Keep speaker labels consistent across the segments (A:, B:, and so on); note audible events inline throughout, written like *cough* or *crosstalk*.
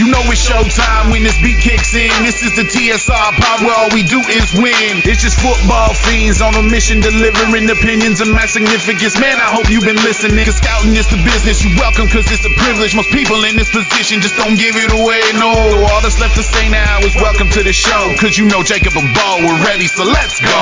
A: You know it's showtime when this beat kicks in. This is the TSR pod where all we do is win. It's just football fiends on a mission delivering opinions of my significance. Man, I hope you've been listening. Cause scouting is the business. You welcome cause it's a privilege. Most people in this position just don't give it away. No, all that's left to say now is welcome to the show. Cause you know Jacob and Beau we're ready, so let's go.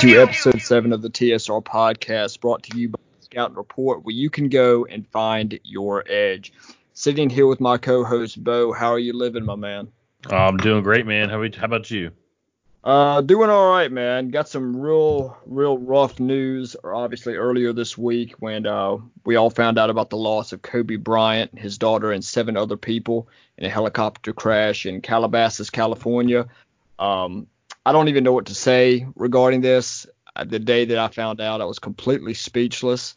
B: To episode seven of the TSR podcast, brought to you by Scout Report, where you can go and find your edge. Sitting here with my co-host Beau. How are you living, my man?
C: I'm doing great, man. How, how about you?
B: Uh, doing all right, man. Got some real, real rough news. Obviously, earlier this week when uh, we all found out about the loss of Kobe Bryant, his daughter, and seven other people in a helicopter crash in Calabasas, California. Um, I don't even know what to say regarding this. The day that I found out, I was completely speechless.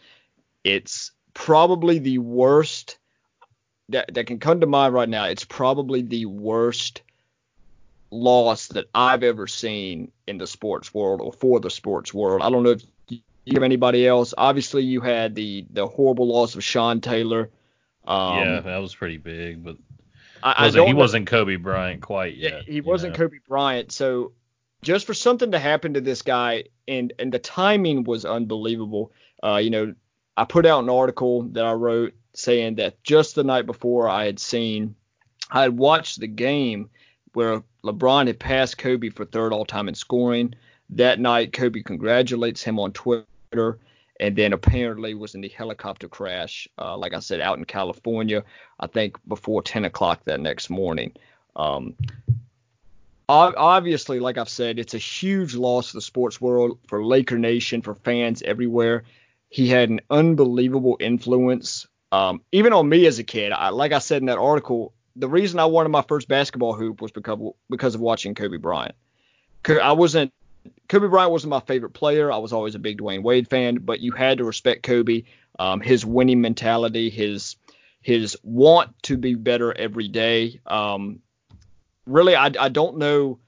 B: It's probably the worst that, that can come to mind right now. It's probably the worst loss that I've ever seen in the sports world or for the sports world. I don't know if you have anybody else. Obviously, you had the the horrible loss of Sean Taylor.
C: Um, yeah, that was pretty big, but I, wasn't, I he wasn't Kobe Bryant quite yet.
B: He wasn't know? Kobe Bryant, so just for something to happen to this guy and and the timing was unbelievable. Uh, you know, I put out an article that I wrote saying that just the night before I had seen I had watched the game where LeBron had passed Kobe for third all time in scoring. That night Kobe congratulates him on Twitter and then apparently was in the helicopter crash, uh, like I said, out in California, I think before 10 o'clock that next morning. Um, obviously, like I've said, it's a huge loss to the sports world, for Laker Nation, for fans everywhere. He had an unbelievable influence, um, even on me as a kid. I, like I said in that article, the reason I wanted my first basketball hoop was because because of watching Kobe Bryant. I wasn't Kobe Bryant wasn't my favorite player. I was always a big Dwyane Wade fan, but you had to respect Kobe, um, his winning mentality, his his want to be better every day. Um, really, I, I don't know.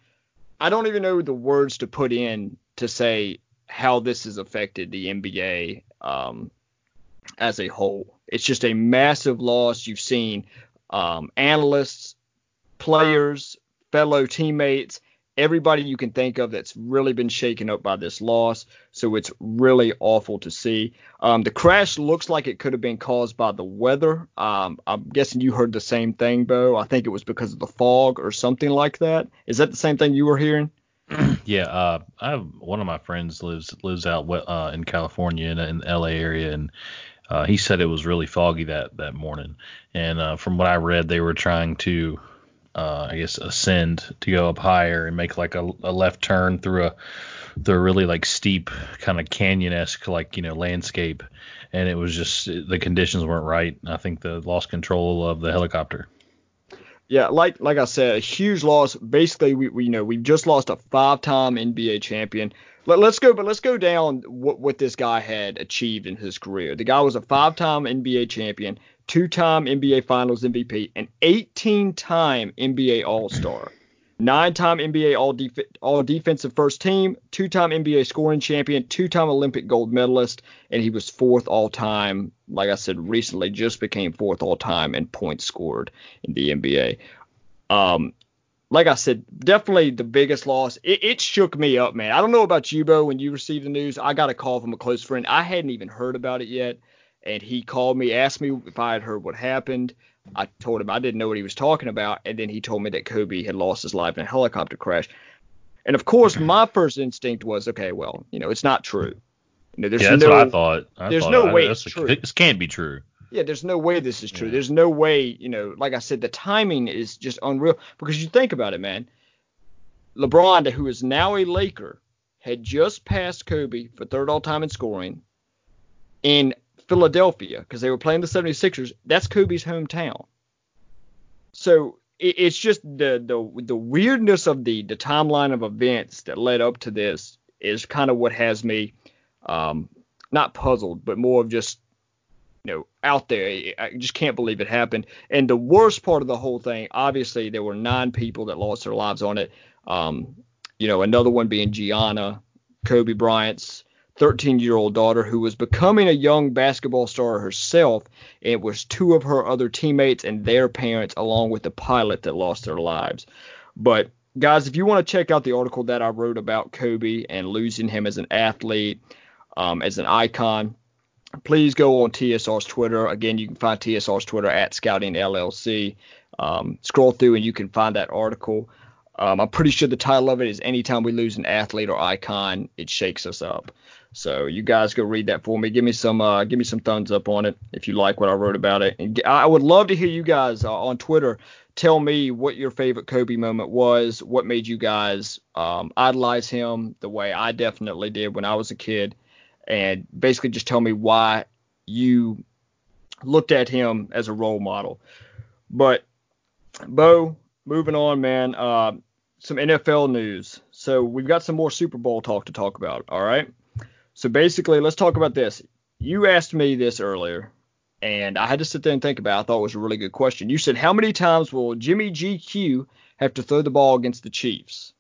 B: I don't even know the words to put in to say how this has affected the NBA um, as a whole. It's just a massive loss. You've seen um, analysts, players, fellow teammates everybody you can think of that's really been shaken up by this loss. So it's really awful to see. Um, the crash looks like it could have been caused by the weather. Um, I'm guessing you heard the same thing, Beau. I think it was because of the fog or something like that. Is that the same thing you were hearing? *clears throat*
C: yeah, uh, I have one of my friends lives lives out uh, in California in, in the LA area, and uh, he said it was really foggy that that morning. And uh, from what I read, they were trying to uh, I guess ascend to go up higher and make like a, a left turn through a through a really like steep kind of canyon esque like you know landscape, and it was just the conditions weren't right. I think the lost control of the helicopter.
B: Yeah, like like I said, a huge loss. Basically, we, we you know we've just lost a five-time NBA champion. Let, us go, but let's go down what what this guy had achieved in his career. The guy was a five-time NBA champion two time NBA Finals MVP, an 18 time NBA All Star, nine time NBA All, Def- All Defensive First Team, two time NBA Scoring Champion, two time Olympic gold medalist, and he was fourth all time. Like I said, recently just became fourth all time in points scored in the NBA. Um, like I said, definitely the biggest loss. It, it, shook me up, man. I don't know about you, Beau. When you received the news, I got a call from a close friend. I hadn't even heard about it yet and he called me, asked me if I had heard what happened. I told him I didn't know what he was talking about, and then he told me that Kobe had lost his life in a helicopter crash. And of course, my first instinct was, okay, well, you know, it's not true.
C: You know, there's yeah, that's no, what I thought. I
B: there's
C: thought,
B: no way it's true.
C: This can't be true.
B: Yeah, there's no way this is true. Yeah. There's no way, you know, like I said, the timing is just unreal because you think about it, man. LeBron, who is now a Laker, had just passed Kobe for third all time in scoring. In Philadelphia because they were playing the 76ers. That's Kobe's hometown. So it, it's just the the the weirdness of the the timeline of events that led up to this is kind of what has me um, not puzzled, but more of just you know out there. I just can't believe it happened. And the worst part of the whole thing, obviously, there were nine people that lost their lives on it. Um, you know, another one being Gianna, Kobe Bryant's 13 year old daughter who was becoming a young basketball star herself. It was two of her other teammates and their parents, along with the pilot that lost their lives. But guys, if you want to check out the article that I wrote about Kobe and losing him as an athlete, um, as an icon, please go on TSR's Twitter. Again, you can find TSR's Twitter at Scouting LLC. Um, scroll through and you can find that article. Um, I'm pretty sure the title of it is Anytime We Lose an Athlete or Icon, it shakes us up. So you guys go read that for me. Give me some uh, give me some thumbs up on it if you like what I wrote about it. And I would love to hear you guys uh, on Twitter tell me what your favorite Kobe moment was. What made you guys um, idolize him the way I definitely did when I was a kid, and basically just tell me why you looked at him as a role model. But Beau, moving on, man. Uh, some NFL news. So we've got some more Super Bowl talk to talk about. All right. So basically, let's talk about this. You asked me this earlier, and I had to sit there and think about. It. I thought it was a really good question. You said, "How many times will Jimmy GQ have to throw the ball against the Chiefs?"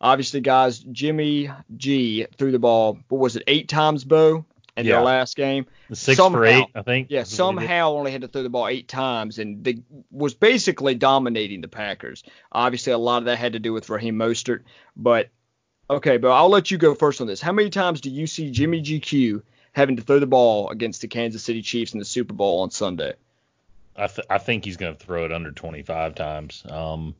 B: Obviously, guys, Jimmy G threw the ball. What was it? Eight times, Beau, in yeah. their last game.
C: Six somehow, for eight, I think.
B: Yeah, somehow only had to throw the ball eight times, and they was basically dominating the Packers. Obviously, a lot of that had to do with Raheem Mostert, but Okay, but I'll let you go first on this. How many times do you see Jimmy GQ having to throw the ball against the Kansas City Chiefs in the Super Bowl on Sunday?
C: I, th- I think he's going to throw it under 25 times, um,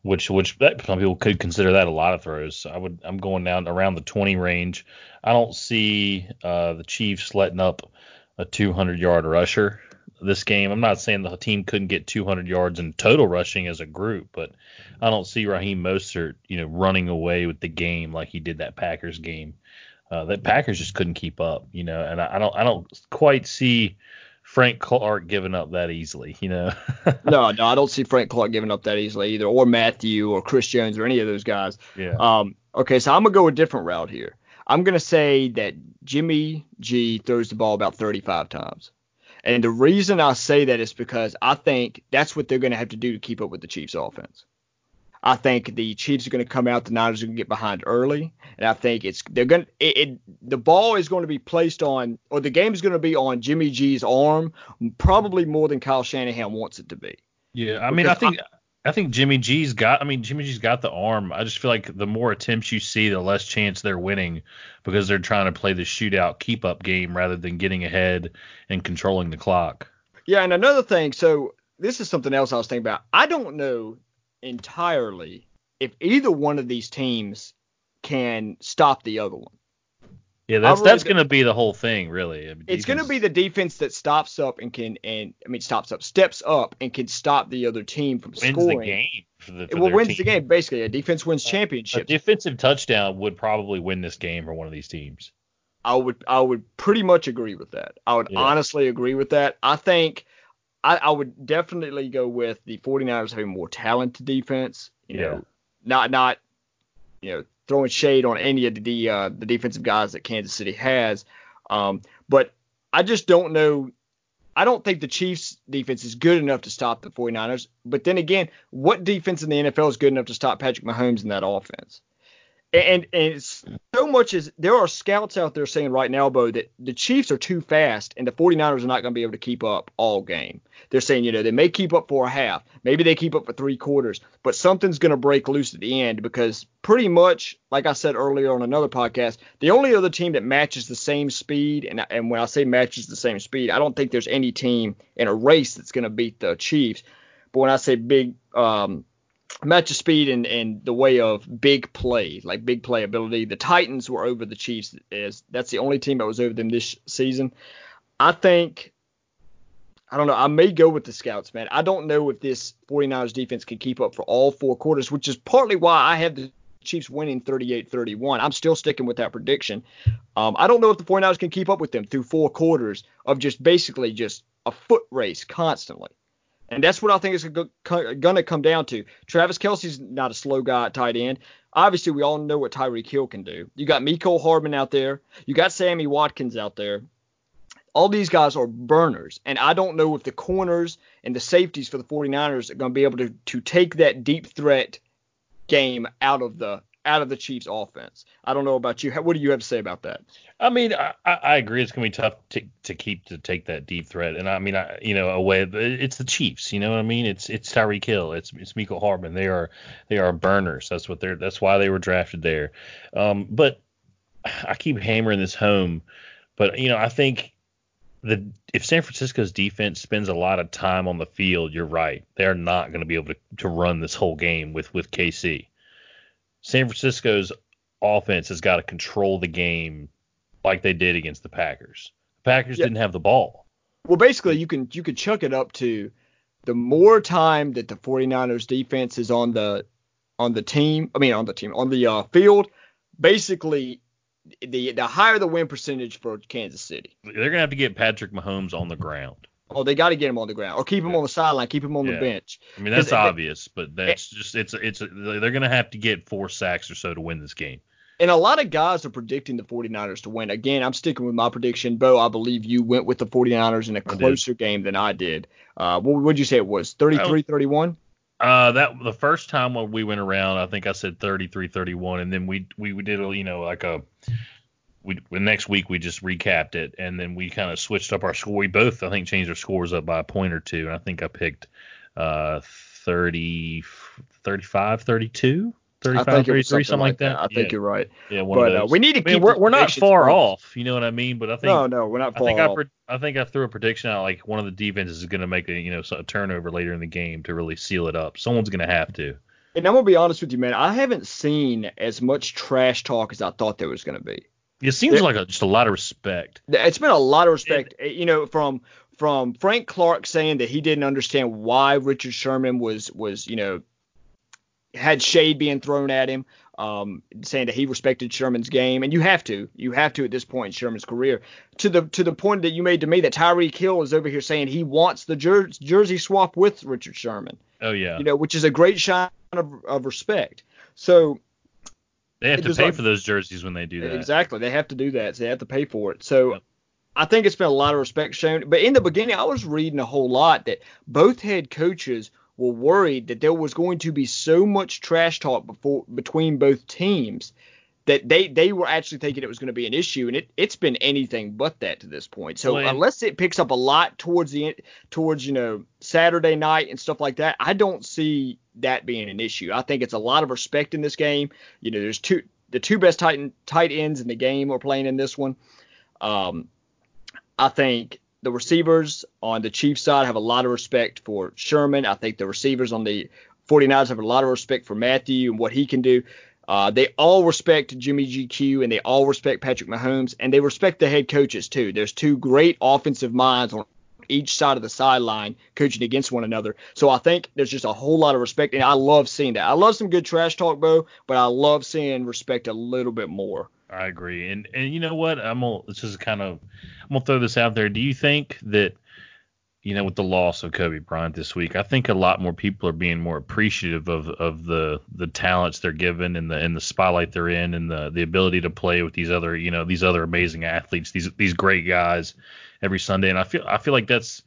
C: which which some people could consider that a lot of throws. I would I'm going down around the 20 range. I don't see uh, the Chiefs letting up a 200 yard rusher this game. I'm not saying the team couldn't get 200 yards in total rushing as a group, but I don't see Raheem Mostert, you know, running away with the game like he did that Packers game. Uh, that Packers just couldn't keep up, you know, and I, I don't I don't quite see Frank Clark giving up that easily, you know. *laughs*
B: no, no, I don't see Frank Clark giving up that easily either, or Mathieu or Chris Jones or any of those guys.
C: Yeah.
B: Um. Okay, so I'm gonna go a different route here. I'm gonna say that Jimmy G throws the ball about 35 times. And the reason I say that is because I think that's what they're going to have to do to keep up with the Chiefs offense. I think the Chiefs are going to come out, the Niners are going to get behind early, and I think it's they're going to it, it, the ball is going to be placed on or the game is going to be on Jimmy G's arm probably more than Kyle Shanahan wants it to be.
C: Yeah, I mean, I think I, I think Jimmy G's got. I mean, Jimmy G's got the arm. I just feel like the more attempts you see, the less chance they're winning because they're trying to play the shootout keep up game rather than getting ahead and controlling the clock.
B: Yeah, and another thing. So this is something else I was thinking about. I don't know entirely if either one of these teams can stop the other one.
C: Yeah, that's really that's going to be the whole thing, really.
B: it's going to be the defense that stops up and can and I mean stops up, steps up and can stop the other team from
C: wins
B: scoring.
C: the game. For the,
B: for well, wins team. the game basically. A defense wins championships.
C: A defensive touchdown would probably win this game for one of these teams.
B: I would I would pretty much agree with that. I would yeah. honestly agree with that. I think I, I would definitely go with the 49ers having more talented defense. You yeah. know, not not you know throwing shade on any of the uh, the defensive guys that Kansas City has. Um, but I just don't know. I don't think the Chiefs defense is good enough to stop the 49ers. But then again, what defense in the NFL is good enough to stop Patrick Mahomes in that offense? And and so much as there are scouts out there saying right now, Beau, that the Chiefs are too fast and the 49ers are not going to be able to keep up all game. They're saying, you know, they may keep up for a half, maybe they keep up for three quarters, but something's going to break loose at the end because pretty much, like I said earlier on another podcast, the only other team that matches the same speed, and and when I say matches the same speed, I don't think there's any team in a race that's going to beat the Chiefs. But when I say big, um, match of speed and, and the way of big play, like big playability. The Titans were over the Chiefs as that's the only team that was over them this season. I think I don't know. I may go with the scouts, man. I don't know if this 49ers defense can keep up for all four quarters, which is partly why I have the Chiefs winning 38-31. I'm still sticking with that prediction. Um, I don't know if the 49ers can keep up with them through four quarters of just basically just a foot race constantly. And that's what I think is going to come down to. Travis Kelce's not a slow guy at tight end. Obviously, we all know what Tyreek Hill can do. You got Mecole Hardman out there. You got Sammy Watkins out there. All these guys are burners. And I don't know if the corners and the safeties for the 49ers are going to be able to, to take that deep threat game out of the out of the Chiefs offense. I don't know about you. What do you have to say about that?
C: I mean, I, I agree. It's gonna be tough to, to keep to take that deep threat, and I mean, I, you know, away. It's the Chiefs. You know what I mean? It's it's Tyreek Hill. It's it's Mecole Hardman. They are they are burners. That's what they're. That's why they were drafted there. Um, but I keep hammering this home. But you know, I think the if San Francisco's defense spends a lot of time on the field, you're right. They're not going to be able to, to run this whole game with with KC. San Francisco's offense has got to control the game like they did against the Packers. The Packers yep. didn't have the ball.
B: Well, basically, you can you could chuck it up to the more time that the 49ers defense is on the on the team, I mean on the team on the uh, field, basically the the higher the win percentage for Kansas City.
C: They're gonna have to get Patrick Mahomes on the ground.
B: Oh, they got to get him on the ground or keep him yeah. on the sideline, keep him on yeah. the bench.
C: I mean that's obvious, but that's just it's it's a, they're gonna have to get four sacks or so to win this game.
B: And a lot of guys are predicting the 49ers to win. Again, I'm sticking with my prediction. Beau, I believe you went with the 49ers in a closer game than I did. Uh, what would you say it was? 33 31?
C: Uh, that the first time when we went around, I think I said 33-31, and then we we, we did a you know like a we the next week we just recapped it, and then we kind of switched up our score. We both I think changed our scores up by a point or two, and I think I picked uh 30 35 32 35, 33, something, something like that. that.
B: I think you're right.
C: Yeah, one but, of uh, those. Uh, we need to I mean, we're, we're not far off. You know what I mean? But I think
B: no, no, we're not far I think off.
C: I, I think I threw a prediction out like one of the defenses is going to make a you know a turnover later in the game to really seal it up. Someone's going to have to.
B: And I'm gonna be honest with you, man. I haven't seen as much trash talk as I thought there was going to be.
C: It seems like a, just a lot of respect.
B: It's been a lot of respect. It, you know, from from Frank Clark saying that he didn't understand why Richard Sherman was was you know had shade being thrown at him, um, saying that he respected Sherman's game, and you have to, you have to at this point in Sherman's career. To the to the point that you made to me that Tyreek Hill is over here saying he wants the jer- jersey swap with Richard Sherman.
C: Oh yeah,
B: you know, which is a great sign of, of respect. So
C: they have to pay like, for those jerseys when they do that.
B: Exactly, they have to do that. So they have to pay for it. So. Yep. I think it's been a lot of respect shown, but in the beginning, I was reading a whole lot that both head coaches were worried that there was going to be so much trash talk before between both teams that they they were actually thinking it was going to be an issue, and it it's been anything but that to this point. So well, unless it picks up a lot towards the end, towards you know Saturday night and stuff like that, I don't see that being an issue. I think it's a lot of respect in this game. You know, there's two the two best tight tight ends in the game are playing in this one. Um, I think the receivers on the Chiefs side have a lot of respect for Sherman. I think the receivers on the 49ers have a lot of respect for Mathieu and what he can do. Uh, they all respect Jimmy GQ and they all respect Patrick Mahomes and they respect the head coaches too. There's two great offensive minds on each side of the sideline coaching against one another. So I think there's just a whole lot of respect and I love seeing that. I love some good trash talk, Beau, but I love seeing respect a little bit more.
C: I agree. And and you know what? I'm gonna this is kind of I'm gonna throw this out there. Do you think that you know with the loss of Kobe Bryant this week, I think a lot more people are being more appreciative of of the the talents they're given and the and the spotlight they're in and the the ability to play with these other you know these other amazing athletes, these these great guys every Sunday. And I feel I feel like that's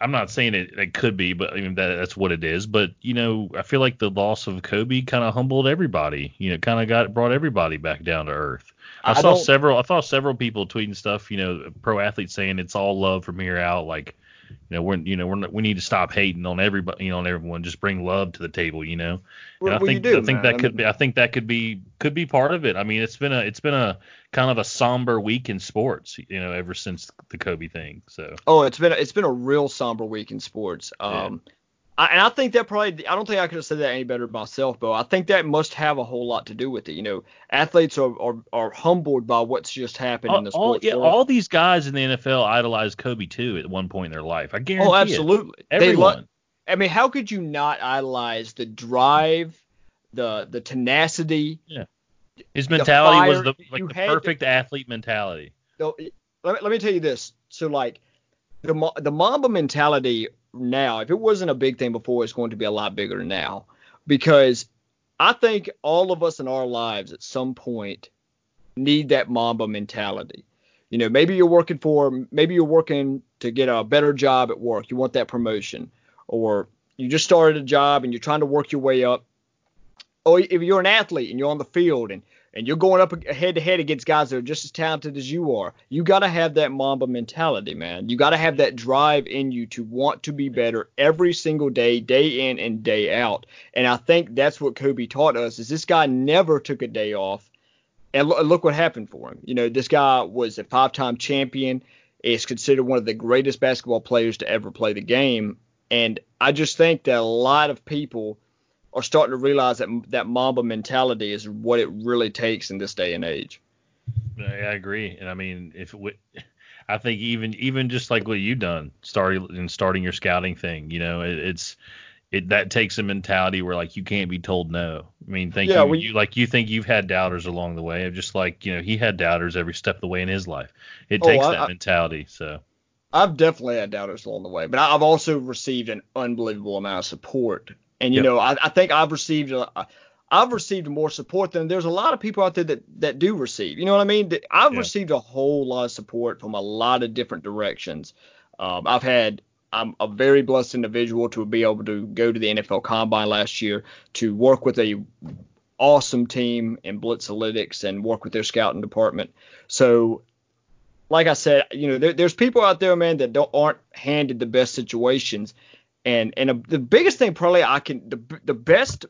C: I'm not saying it, it could be, but I mean that, that's what it is. But you know, I feel like the loss of Kobe kind of humbled everybody. You know, kind of got brought everybody back down to earth. I, I saw several. I saw several people tweeting stuff. You know, pro athletes saying it's all love from here out. Like, you know, we're you know we're not, we need to stop hating on everybody. You know, on everyone. Just bring love to the table. You know.
B: Well,
C: I think
B: do,
C: I think man. that could be. I think that could be could be part of it. I mean, it's been a it's been a kind of a somber week in sports. You know, ever since the Kobe thing. So.
B: Oh, it's been it's been a real somber week in sports. Um. Yeah. I, and I think that probably I don't think I could have said that any better myself, but I think that must have a whole lot to do with it. You know, athletes are are, are humbled by what's just happened
C: all,
B: in the sports
C: all, yeah, all these guys in the NFL idolized Kobe too at one point in their life. I guarantee. You.
B: Oh, absolutely.
C: It. Everyone. Lo-
B: I mean, how could you not idolize the drive, the the tenacity?
C: Yeah. His mentality was the like the perfect to, athlete mentality.
B: So, let, let me tell you this. So like the the Mamba mentality now, if it wasn't a big thing before, it's going to be a lot bigger now because I think all of us in our lives at some point need that Mamba mentality. You know, maybe you're working for, maybe you're working to get a better job at work. You want that promotion, or you just started a job and you're trying to work your way up. or if you're an athlete and you're on the field and and you're going up head to head against guys that are just as talented as you are, you got to have that Mamba mentality, man. You got to have that drive in you to want to be better every single day, day in and day out. And I think that's what Kobe taught us. Is this guy never took a day off, and look what happened for him. You know, this guy was a five-time champion. Is considered one of the greatest basketball players to ever play the game. And I just think that a lot of people are starting to realize that that Mamba mentality is what it really takes in this day and age.
C: I agree, and I mean, if we, I think even even just like what you've done, starting and starting your scouting thing, you know, it, it's it that takes a mentality where like you can't be told no. I mean, think yeah, you, you, like you think you've had doubters along the way, of just like you know he had doubters every step of the way in his life. It oh, takes I, that mentality. So
B: I've definitely had doubters along the way, but I've also received an unbelievable amount of support and you yep. know, I, I, think I've received a, I've received more support than there's a lot of people out there that that do receive. You know what I mean? I've yeah. received a whole lot of support from a lot of different directions. Um, I've had I'm a very blessed individual to be able to go to the NFL Combine last year to work with a awesome team in Blitzalytics and work with their scouting department. So, like I said, you know, there, there's people out there, man, that don't aren't handed the best situations, and and a, the biggest thing probably I can the the best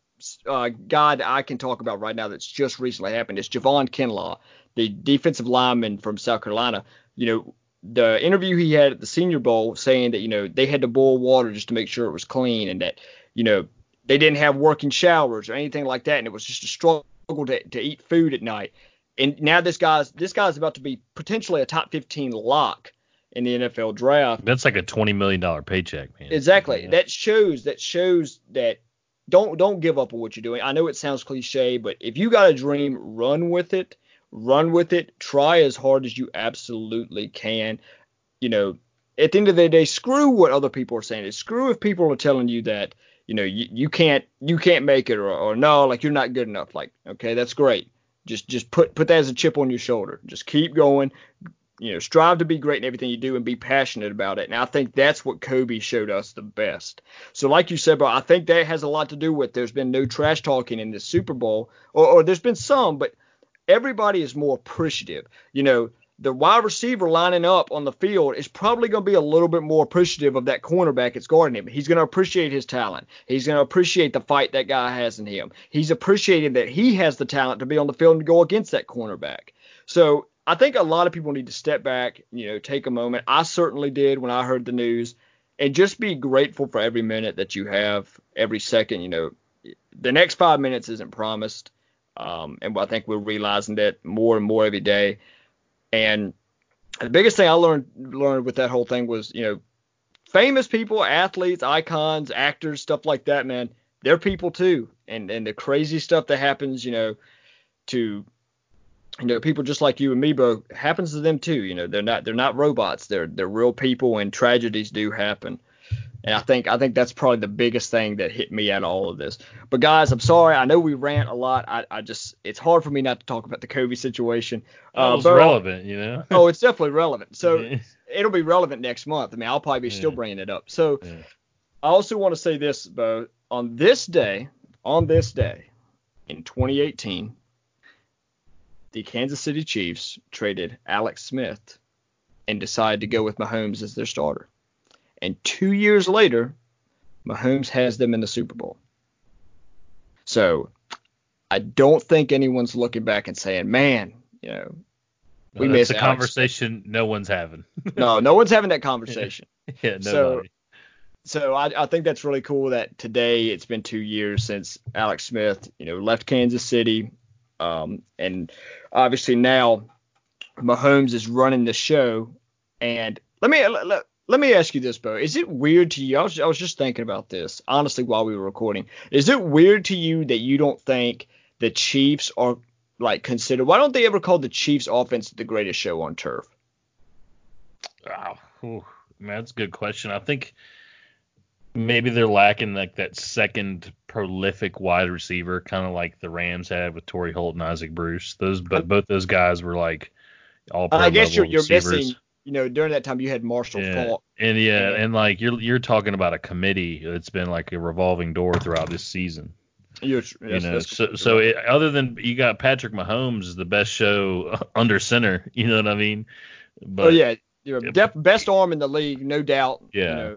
B: uh, guy I can talk about right now that's just recently happened is Javon Kinlaw, the defensive lineman from South Carolina. You know, the interview he had at the Senior Bowl saying that you know they had to boil water just to make sure it was clean and that you know they didn't have working showers or anything like that and it was just a struggle to, to eat food at night. And now this guy's this guy's about to be potentially a top 15 lock in the NFL draft.
C: That's like a twenty million dollar paycheck, man.
B: Exactly. Yeah. That shows that shows that don't don't give up on what you're doing. I know it sounds cliche, but if you got a dream, run with it. Run with it. Try as hard as you absolutely can. You know, at the end of the day, screw what other people are saying. Screw if people are telling you that you know you, you can't you can't make it or, or no like you're not good enough. Like okay, that's great. Just just put put that as a chip on your shoulder. Just keep going you know, strive to be great in everything you do and be passionate about it. And I think that's what Kobe showed us the best. So, like you said, bro, I think that has a lot to do with there's been no trash talking in the Super Bowl, or, or there's been some, but everybody is more appreciative. You know, the wide receiver lining up on the field is probably going to be a little bit more appreciative of that cornerback that's guarding him. He's going to appreciate his talent. He's going to appreciate the fight that guy has in him. He's appreciating that he has the talent to be on the field and go against that cornerback. So I think a lot of people need to step back, you know, take a moment. I certainly did when I heard the news and just be grateful for every minute that you have, every second, you know. The next 5 minutes isn't promised. Um, and I think we're realizing that more and more every day. And the biggest thing I learned learned with that whole thing was, you know, famous people, athletes, icons, actors, stuff like that, man, they're people too. And and the crazy stuff that happens, you know, to you know, people just like you and me, bro, happens to them too. You know, they're not they're not robots. They're they're real people, and tragedies do happen. And I think I think that's probably the biggest thing that hit me out of all of this. But guys, I'm sorry. I know we rant a lot. I, I just it's hard for me not to talk about the Kobe situation.
C: Uh, it's relevant, you know. *laughs*
B: oh, it's definitely relevant. So *laughs* it'll be relevant next month. I mean, I'll probably be yeah. still bringing it up. So yeah. I also want to say this, Beau. On this day, on this day, in 2018, the Kansas City Chiefs traded Alex Smith and decided to go with Mahomes as their starter. And two years later, Mahomes has them in the Super Bowl. So I don't think anyone's looking back and saying, man, you know,
C: we missed a conversation Smith. no one's having. *laughs*
B: no, no one's having that *laughs* conversation.
C: yeah, nobody.
B: So, so I, I think that's really cool that today it's been two years since Alex Smith, you know, left Kansas City, um, and obviously now Mahomes is running the show. And let me let, let me ask you this, Beau. Is it weird to you? I was, I was just thinking about this honestly while we were recording. Is it weird to you that you don't think the Chiefs are like considered? Why don't they ever call the Chiefs offense the greatest show on turf?
C: Wow, Ooh, man, that's a good question. I think maybe they're lacking like that second prolific wide receiver, kind of like the Rams had with Torry Holt and Isaac Bruce. Those, but both those guys were like all I guess you're, you're missing.
B: You know, during that time you had Marshall
C: yeah.
B: Faulk.
C: And yeah, and, and like you're you're talking about a committee that's been like a revolving door throughout this season.
B: You're,
C: you know, so so it, other than you got Patrick Mahomes is the best show *laughs* under center. *laughs* You know what I mean?
B: Oh, but, oh yeah, you're def- best arm in the league, no doubt.
C: Yeah.
B: You know.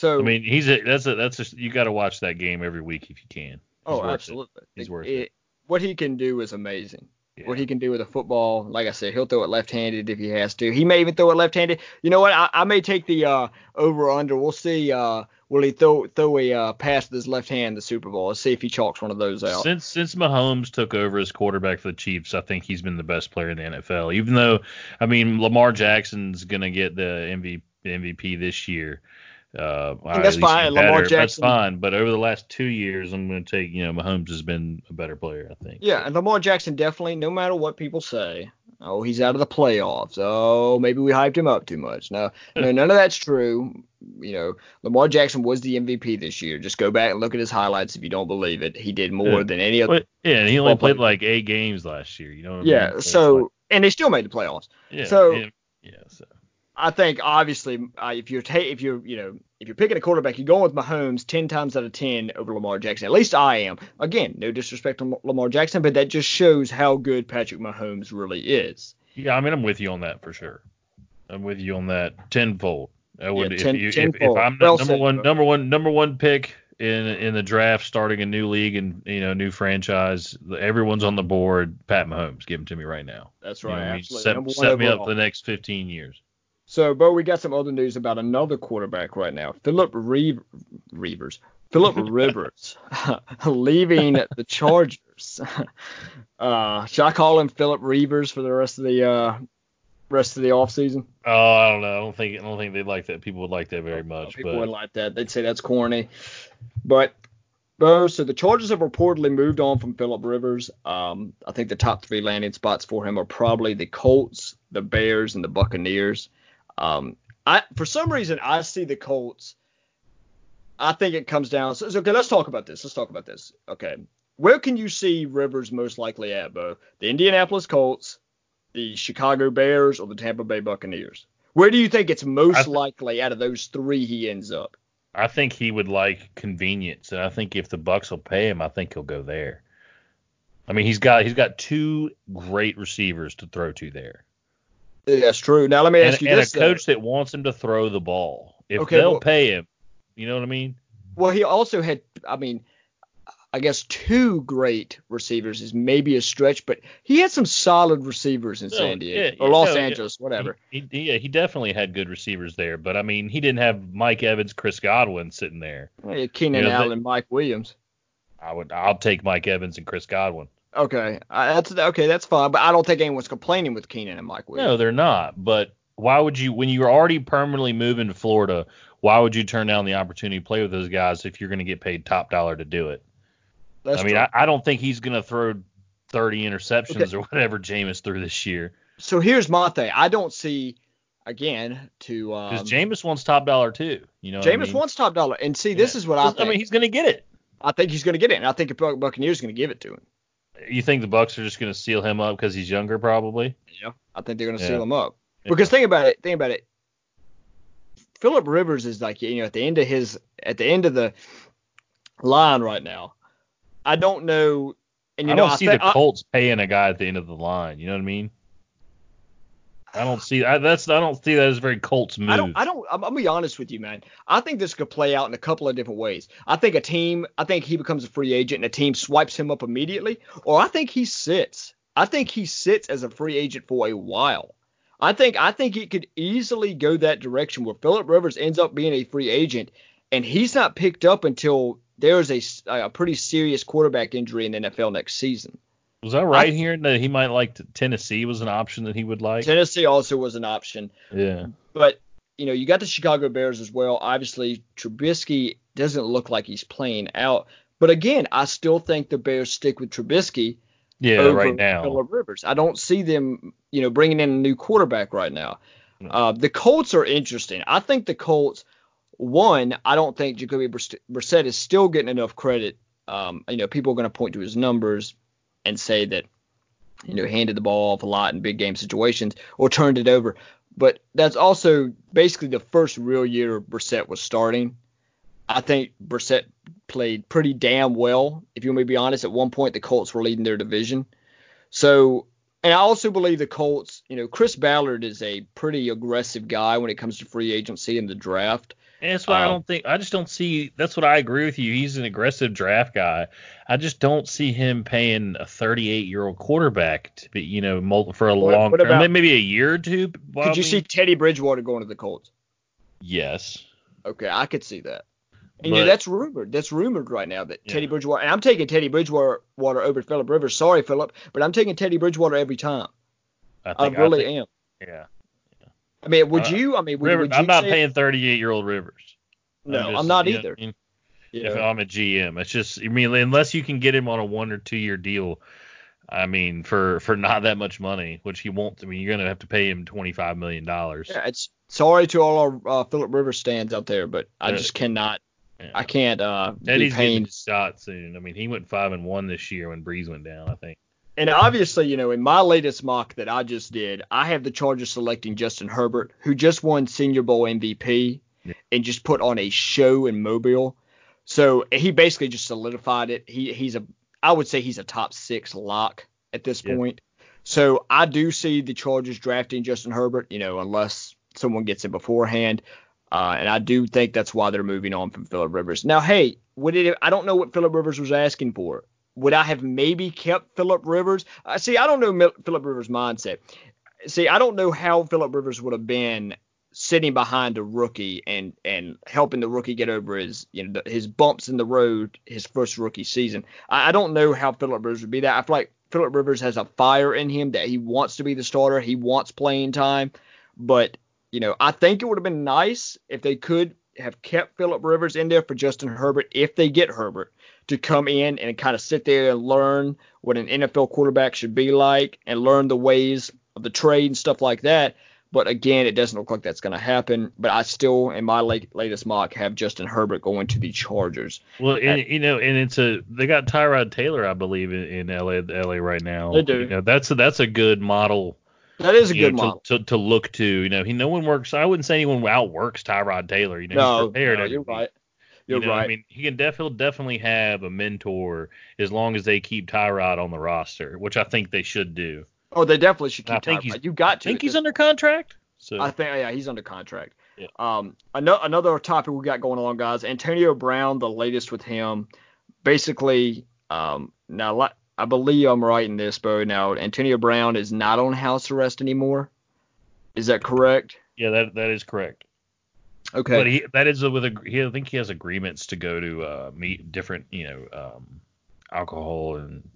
B: So
C: I mean, he's a that's a that's a you got to watch that game every week if you can. He's
B: oh, absolutely.
C: It. He's worth
B: it,
C: it.
B: What he can do is amazing. Yeah. What he can do with a football, like I said, he'll throw it left-handed if he has to. He may even throw it left-handed. You know what? I, I may take the uh, over under. We'll see. Uh, will he throw throw a uh, pass with his left hand the Super Bowl? Let's see if he chalks one of those out.
C: Since since Mahomes took over as quarterback for the Chiefs, I think he's been the best player in the NFL. Even though, I mean, Lamar Jackson's gonna get the MVP MVP this year. Uh,
B: that's fine. Lamar Jackson.
C: That's fine. But over the last two years, I'm going to take, you know, Mahomes has been a better player, I think.
B: Yeah, and Lamar Jackson definitely, no matter what people say, oh, he's out of the playoffs. Oh, maybe we hyped him up too much. No, no, *laughs* none of that's true. You know, Lamar Jackson was the MVP this year. Just go back and look at his highlights if you don't believe it. He did more
C: yeah.
B: than any other.
C: yeah, and he only played player. like eight games last year. You know.
B: yeah.
C: I mean?
B: So, like, and they still made the playoffs.
C: Yeah.
B: So.
C: Yeah. yeah so.
B: I think obviously uh, if you're ta- if you're you know if you're picking a quarterback, you're going with Mahomes ten times out of ten over Lamar Jackson. At least I am. Again, no disrespect to Lamar Jackson, but that just shows how good Patrick Mahomes really is.
C: Yeah, I mean I'm with you on that for sure. I'm with you on that tenfold. I would
B: yeah, ten,
C: if, you,
B: tenfold.
C: if, if I'm
B: well
C: number
B: said,
C: one
B: bro.
C: number one number one pick in in the draft, starting a new league and you know new franchise, everyone's on the board. Pat Mahomes, give him to me right now.
B: That's right.
C: You know,
B: absolutely.
C: Set, set me up for the next 15 years.
B: So, Beau, we got some other news about another quarterback right now. Philip Reeve, Reavers. Philip *laughs* Rivers *laughs* leaving the Chargers. *laughs* Uh, should I call him Philip Reavers for the rest of the uh, rest of the offseason?
C: Oh, I don't know. I don't think I don't think they'd like that. People would like that very much.
B: People
C: but...
B: wouldn't like that. They'd say that's corny. But Beau, so the Chargers have reportedly moved on from Philip Rivers. Um, I think the top three landing spots for him are probably the Colts, the Bears, and the Buccaneers. Um, I for some reason I see the Colts. I think it comes down. So, okay, let's talk about this. Let's talk about this. Okay, where can you see Rivers most likely at, Beau? The Indianapolis Colts, the Chicago Bears, or the Tampa Bay Buccaneers? Where do you think it's most th- likely out of those three he ends up?
C: I think he would like convenience, and I think if the Bucs will pay him, I think he'll go there. I mean, he's got he's got two great receivers to throw to there.
B: That's true. Now let me ask
C: and,
B: you
C: and
B: this:
C: a coach though. that wants him to throw the ball, if
B: Okay,
C: they'll
B: well-
C: pay him, you know what I mean?
B: Well, he also had, I mean, I guess two great receivers is maybe a stretch, but he had some solid receivers in
C: No,
B: San Diego
C: yeah,
B: or Los
C: no, yeah.
B: Angeles, whatever.
C: He, he, yeah, he definitely had good receivers there, but I mean, he didn't have Mike Evans, Chris Godwin sitting there.
B: Yeah, Keenan
C: You know,
B: Allen, Mike Williams.
C: I would, I'll take Mike Evans and Chris Godwin.
B: Okay, uh, that's okay. That's fine, but I don't think anyone's complaining with Keenan and Mike Williams.
C: No, they're not. But why would you, when you're already permanently moving to Florida, why would you turn down the opportunity to play with those guys if you're going to get paid top dollar to do it?
B: That's
C: I mean. I, I don't think he's going to throw 30 interceptions or whatever Jameis threw this year.
B: so here's my thing. I don't see again to um,
C: Because Jameis wants top dollar too. You know, what I
B: Jameis
C: mean?
B: wants top dollar, and see, this is what I think.
C: I mean, he's going to get it.
B: I think he's going to get it, and I think the Buccaneers are going to give it to him.
C: You think the Bucs are just going to seal him up because he's younger, probably?
B: Yeah, I think they're going to
C: Yeah.
B: seal him up.
C: Yeah.
B: Because think about it. Think about it. Philip Rivers is like you know at the end of his at the end of the line right now. I don't know, and you
C: I
B: know
C: don't
B: I
C: see
B: thi-
C: the
B: I-
C: Colts paying a guy at the end of the line. You know what I mean? I don't see I, that's I don't see that as a very Colts move.
B: I don't. I don't. I'm, I'm gonna be honest with you, man. I think this could play out in a couple of different ways. I think a team. I think he becomes a free agent and a team swipes him up immediately, or I think he sits. I think he sits as a free agent for a while. I think. I think it could easily go that direction where Philip Rivers ends up being a free agent, and he's not picked up until there's a, s- a pretty serious quarterback injury in the NFL next season.
C: Was I right here that he might like to, Tennessee was an option that he would like?
B: Tennessee also was an option.
C: Yeah.
B: But you know, you got the Chicago Bears as well. Obviously, Trubisky doesn't look like he's playing out. But again, I still think the Bears stick with Trubisky
C: Yeah, right now.
B: Phillip Rivers. I don't see them, you know, bringing in a new quarterback right now.
C: No.
B: Uh, the Colts are interesting. I think the Colts, one, I don't think Jacoby Brissett is still getting enough credit. Um, you know, people are going to point to his numbers and say that, you know, handed the ball off a lot in big game situations or turned it over. But that's also basically the first real year Brissett was starting. I think Brissett played pretty damn well. If you want me to be honest, at one point the Colts were leading their division. So, and I also believe the Colts, you know, Chris Ballard is a pretty aggressive guy when it comes to free agency and the draft.
C: And that's why um, I don't think I just don't see. That's what I agree with you. He's an aggressive draft guy. I just don't see him paying a 38 year old quarterback to be, you know, for a what, long what term, maybe a year or two.
B: Could you see Teddy Bridgewater going to the Colts?
C: Yes.
B: Okay, I could see that. And but, you know, that's rumored. That's rumored right now that yeah. Teddy Bridgewater. And I'm taking Teddy Bridgewater over Philip Rivers. Sorry, Philip, but I'm taking Teddy Bridgewater every time. I, think, I really I think, am.
C: Yeah.
B: I mean, would uh, you? I mean, would,
C: River,
B: would you
C: I'm not paying 38 year old Rivers.
B: No, I'm, just, I'm not either. I mean?
C: yeah. If I'm a GM, it's just I mean, unless you can get him on a one or two year deal. I mean, for for not that much money, which he won't. I mean, you're gonna have to pay him 25 million dollars.
B: Yeah, it's sorry to all our uh, Philip Rivers stands out there, but I just cannot. Yeah. I can't. Uh,
C: Teddy's getting his shot soon. I mean, he went five and one this year when Brees went down. I think.
B: And obviously, you know, in my latest mock that I just did, I have the Chargers selecting Justin Herbert, who just won Senior Bowl MVP yeah. and just put on a show in Mobile. So he basically just solidified it. He he's a I would say he's a top six lock at this yeah. point. So I do see the Chargers drafting Justin Herbert, you know, unless someone gets it beforehand. Uh, and I do think that's why they're moving on from Philip Rivers. Now, hey, would it? I don't know what Philip Rivers was asking for. Would I have maybe kept Philip Rivers? Uh, see, I don't know Philip Rivers' mindset. See, I don't know how Philip Rivers would have been sitting behind a rookie and and helping the rookie get over his you know his bumps in the road his first rookie season. I, I don't know how Philip Rivers would be that. I feel like Philip Rivers has a fire in him that he wants to be the starter. He wants playing time, but you know I think it would have been nice if they could have kept Philip Rivers in there for Justin Herbert if they get Herbert to come in and kind of sit there and learn what an NFL quarterback should be like and learn the ways of the trade and stuff like that. But again, it doesn't look like that's going to happen. But I still, in my late, latest mock, have Justin Herbert going to the Chargers.
C: Well, and, you know, and it's a they got Tyrod Taylor, I believe, in, in LA, LA right now.
B: They do.
C: You know, that's a, that's a good model.
B: That is a good know, model
C: to, to, to, look to. You know, he no one works. I wouldn't say anyone outworks Tyrod Taylor. You know,
B: no, he's prepared. No, you're right. You're
C: you know,
B: right.
C: I mean, he can definitely definitely have a mentor as long as they keep Tyrod on the roster, which I think they should do.
B: Oh, they definitely should keep I think Tyrod. You got to.
C: I think he's under contract. So
B: I think yeah, he's under contract. Yeah. Um, another another topic we got going on, guys. Antonio Brown, the latest with him. Basically, um, now I believe I'm right in this, Beau. Now Antonio Brown is not on house arrest anymore. Is that correct?
C: Yeah, that that is correct.
B: Okay.
C: But he that is with a he, I think he has agreements to go to uh meet different you know um alcohol and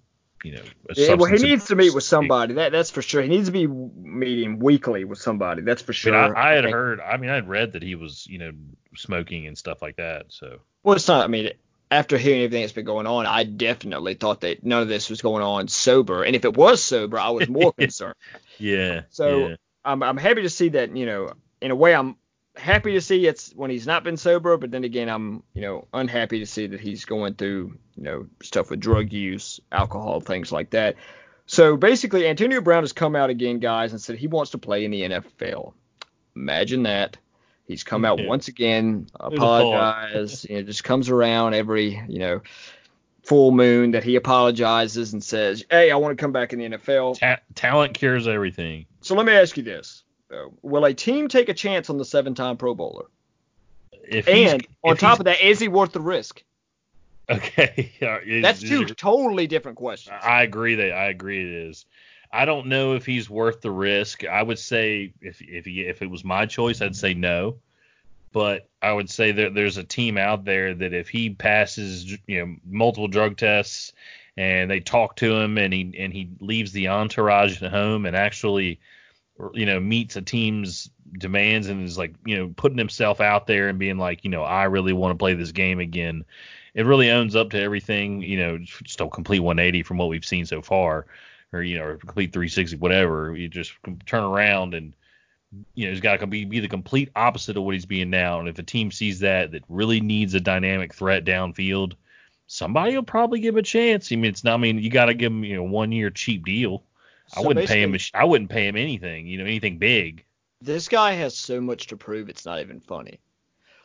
C: you know.
B: Yeah, well, he needs to meet with somebody. That that's for sure. He needs to be meeting weekly with somebody. That's for sure.
C: I, mean, I, I had I heard. I mean, I had read that he was you know smoking and stuff like that. So.
B: Well, it's not. I mean, after hearing everything that's been going on, I definitely thought that none of this was going on sober. And if it was sober, I was more *laughs* concerned.
C: yeah.
B: So
C: yeah.
B: I'm I'm happy to see that you know in a way I'm happy to see it's when he's not been sober, but then again, I'm you know unhappy to see that he's going through you know stuff with drug use, alcohol, things like that. So basically, Antonio Brown has come out again, guys, and said he wants to play in the NFL. Imagine that. He's come out yeah. once again, apologize, you know, just comes around every, you know, full moon that he apologizes and says, "Hey, I want to come back in the NFL."
C: Ta- talent cures everything.
B: So let me ask you this: Uh, will a team take a chance on the seven-time Pro Bowler?
C: If
B: and on top of that, is he worth the risk?
C: Okay, *laughs*
B: that's two is, totally different questions.
C: I agree that I agree it is. I don't know if he's worth the risk. I would say if if he, if it was my choice, I'd say no. But I would say that there's a team out there that if he passes, you know, multiple drug tests and they talk to him and he and he leaves the entourage at home and actually you know meets a team's demands and is like you know putting himself out there and being like you know I really want to play this game again. It really owns up to everything, you know, just a complete 180 from what we've seen so far, or you know, complete 360, whatever. You just turn around and you know he's got to be be the complete opposite of what he's being now. And if a team sees that that really needs a dynamic threat downfield, somebody will probably give him a chance. I mean, it's not. I mean, you got to give him you know one year cheap deal. So I wouldn't pay him. I wouldn't pay him anything. You know, anything big.
B: This guy has so much to prove. It's not even funny.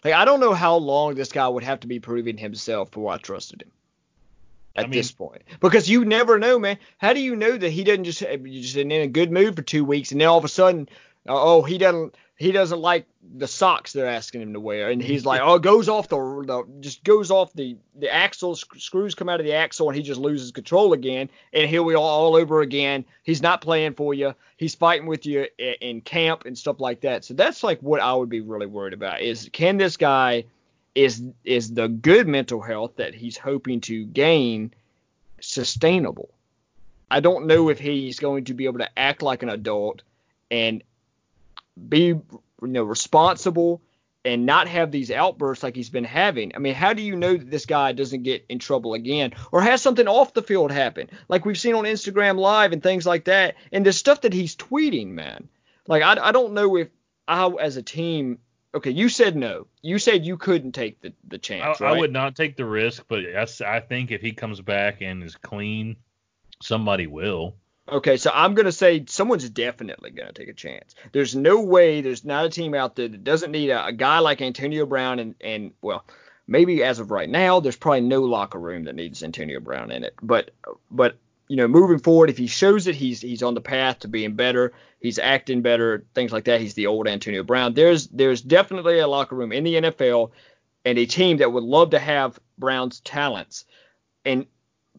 B: Like I don't know how long this guy would have to be proving himself before I trusted him at I mean, this point because you never know, man. How do you know that he doesn't just eh, just in a good mood for two weeks and then all of a sudden, uh, oh, he doesn't he doesn't like the socks they're asking him to wear, and he's *laughs* like, oh, it goes off the, the just goes off the the axle, screws come out of the axle, and he just loses control again, and here we are all over again. He's not playing for you. He's fighting with you in camp and stuff like that. So that's like what I would be really worried about is can this guy is is the good mental health that he's hoping to gain sustainable? I don't know if he's going to be able to act like an adult and be you know responsible and not have these outbursts like he's been having. I mean, how do you know that this guy doesn't get in trouble again or has something off the field happen? Like we've seen on Instagram Live and things like that. And the stuff that he's tweeting, man. Like I, I don't know if I as a team Okay, you said no. You said you couldn't take the, the chance.
C: I,
B: right?
C: I would not take the risk, but I think if he comes back and is clean, somebody will.
B: Okay, so I'm going to say someone's definitely going to take a chance. There's no way there's not a team out there that doesn't need a, a, guy like Antonio Brown and, and, well, maybe as of right now, there's probably no locker room that needs Antonio Brown in it. But, but, you know, moving forward, if he shows that he's he's on the path to being better, he's acting better, things like that, he's the old Antonio Brown. There's there's definitely a locker room in the NFL and a team that would love to have Brown's talents. And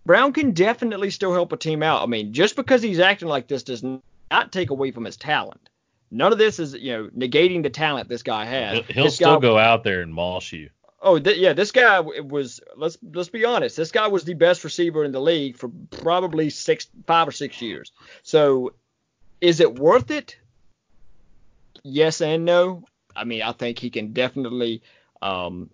B: Brown can definitely still help a team out. I mean, just because he's acting like this does not take away from his talent. None of this is, you know, negating the talent this guy has.
C: He'll
B: this
C: still
B: guy,
C: go out there and moss you.
B: Oh, th- yeah, this guy was. Let's let's be honest. This guy was the best receiver in the league for probably six, five or six years. So, is it worth it? Yes and no. I mean, I think he can definitely um,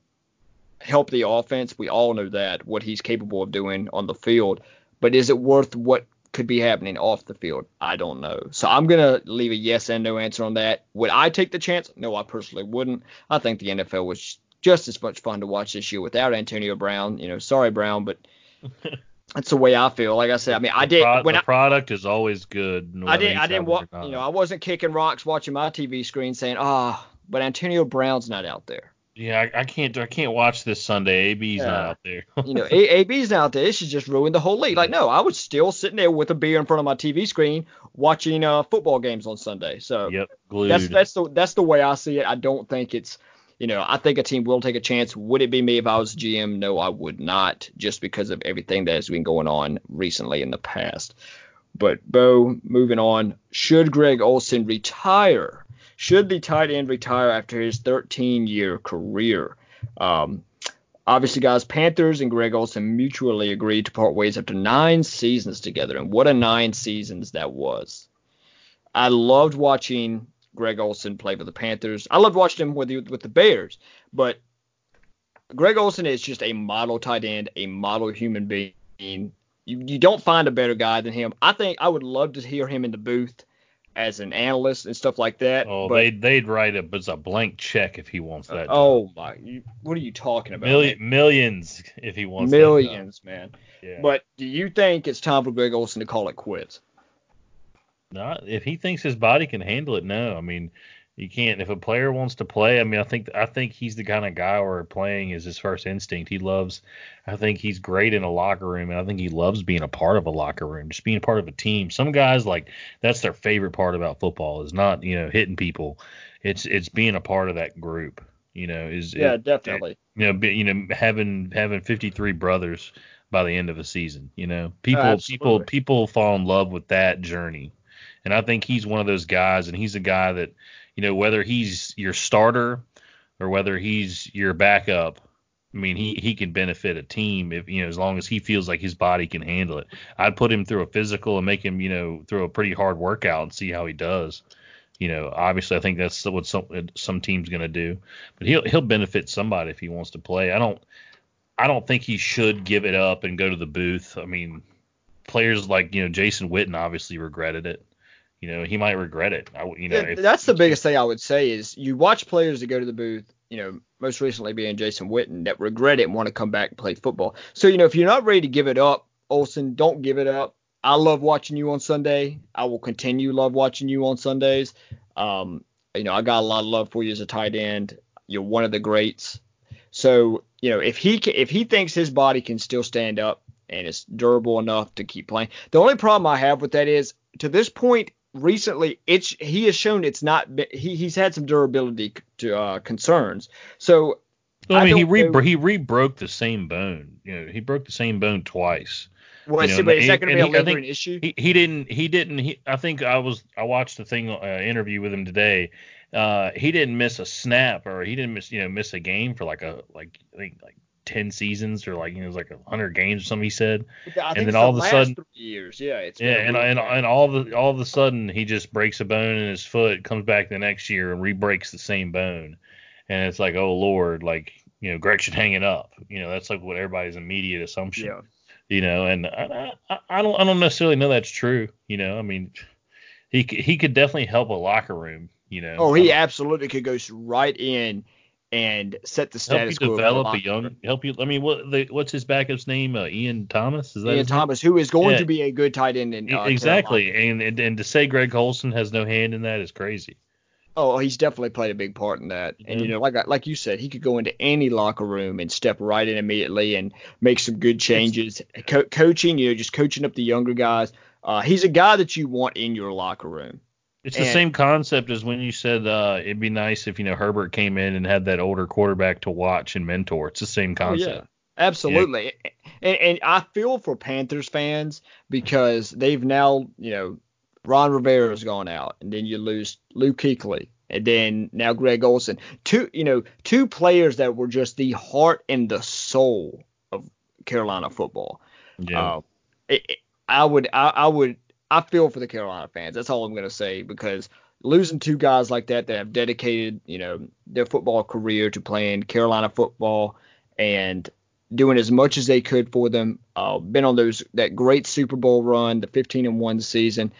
B: help the offense. We all know that what he's capable of doing on the field. But is it worth what could be happening off the field? I don't know. So I'm gonna leave a yes and no answer on that. Would I take the chance? No, I personally wouldn't. I think the NFL was just as much fun to watch this year without Antonio Brown. You know, sorry Brown, but *laughs* that's the way I feel. Like I said, I mean, I did
C: the
B: when
C: the
B: I,
C: product is always good.
B: I didn't. I didn't. You know, I wasn't kicking rocks watching my TV screen saying, ah, oh, but Antonio Brown's not out there.
C: Yeah, I, I, can't I can't watch this Sunday. AB's yeah. *laughs* *laughs* not out there.
B: you know, A, AB's not out there. This should just ruin the whole league. Like, no, I was still sitting there with a beer in front of my TV screen watching uh, football games on Sunday. So
C: yep, glued.
B: that's that's the that's the way I see it. I don't think it's you know, I think a team will take a chance. Would it be me if I was GM? No, I would not, just because of everything that has been going on recently in the past. But Beau, moving on, should Greg Olsen retire? Should the tight end retire after his 13 year career. Um, obviously, guys, Panthers and Greg Olsen mutually agreed to part ways after nine seasons together, and what a nine seasons that was. I loved watching Greg Olsen play for the Panthers. I loved watching him with the, with the Bears, but Greg Olsen is just a model tight end, a model human being. You, you don't find a better guy than him. I think I would love to hear him in the booth as an analyst and stuff like that.
C: Oh,
B: but,
C: they'd they'd write it as a blank check if he wants that.
B: Oh my, what are you talking about?
C: Million, millions if he wants
B: millions, man. Yeah. But do you think it's time for Greg Olsen to call it quits?
C: Not if he thinks his body can handle it. No, I mean you can't if a player wants to play i mean i think i think he's the kind of guy where playing is his first instinct. He loves i think he's great in a locker room and i think he loves being a part of a locker room just being a part of a team. Some guys like that's their favorite part about football is not you know hitting people. It's it's being a part of that group you know is
B: yeah
C: it,
B: definitely.
C: you know be, you know having having 53 brothers by the end of a season you know. People oh, people people fall in love with that journey. And i think he's one of those guys and he's a guy that you know, whether he's your starter or whether he's your backup, I mean, he he can benefit a team if you know as long as he feels like his body can handle it. I'd put him through a physical and make him you know through a pretty hard workout and see how he does. You know, obviously I think that's what some some team's going to do, but he'll he'll benefit somebody if he wants to play. I don't I don't think he should give it up and go to the booth. I mean, players like you know Jason Witten obviously regretted it you know, he might regret it. I, you know, yeah,
B: if, that's the biggest thing I would say is you watch players that go to the booth, you know, most recently being Jason Witten, that regret it and want to come back and play football. So, you know, if you're not ready to give it up, Olsen, don't give it up. I love watching you on Sunday. I will continue love watching you on Sundays. Um, you know, I got a lot of love for you as a tight end. You're one of the greats. So you know if he if he thinks his body can still stand up and it's durable enough to keep playing. The only problem I have with that is to this point recently it's he has shown it's not he, he's had some durability to uh, concerns. So
C: well, I mean, I he re he re broke the same bone. You know, he broke the same bone twice.
B: Well, you know, but is that going to be a lingering issue?
C: He, he didn't. He didn't. He, I think I was. I watched the thing uh, interview with him today. Uh, he didn't miss a snap or he didn't miss you know miss a game for like a like I think like ten seasons or like you know it was like a hundred games or something he said.
B: and then all of a sudden years, yeah, it's
C: yeah, and and, and all the all of a sudden he just breaks a bone in his foot, comes back the next year and re-breaks the same bone, and it's like oh lord, like you know Greg should hang it up. You know that's like what everybody's immediate assumption. Yeah. You know, and I, I, I don't I don't necessarily know that's true. You know, I mean, he he could definitely help a locker room. You know.
B: Oh, he um, absolutely could go right in and set the status
C: help you develop a young help you. I mean, what the, what's his backup's name? Uh, Ian Thomas
B: is that Ian Thomas, name? who is going yeah. to be a good tight end in uh,
C: exactly, and, and and to say Greg Olsen has no hand in that is crazy.
B: Oh, he's definitely played a big part in that. And you know, like like you said, he could go into any locker room and step right in immediately and make some good changes. Co- coaching, you know, just coaching up the younger guys. Uh, he's a guy that you want in your locker room.
C: It's the and, same concept as when you said uh, it'd be nice if you know Herbert came in and had that older quarterback to watch and mentor. It's the same concept. Oh, yeah.
B: Absolutely. Yeah. And, and I feel for Panthers fans because they've now, you know, Ron Rivera's gone out, and then you lose Luke Kuechly, and then now Greg Olsen. Two, you know, two players that were just the heart and the soul of Carolina football.
C: Yeah. Uh,
B: it, it, I would, I, I would I feel for the Carolina fans. That's all I'm going to say because losing two guys like that that have dedicated, you know, their football career to playing Carolina football and doing as much as they could for them. Uh, been on those that great Super Bowl run, the 15 and one season.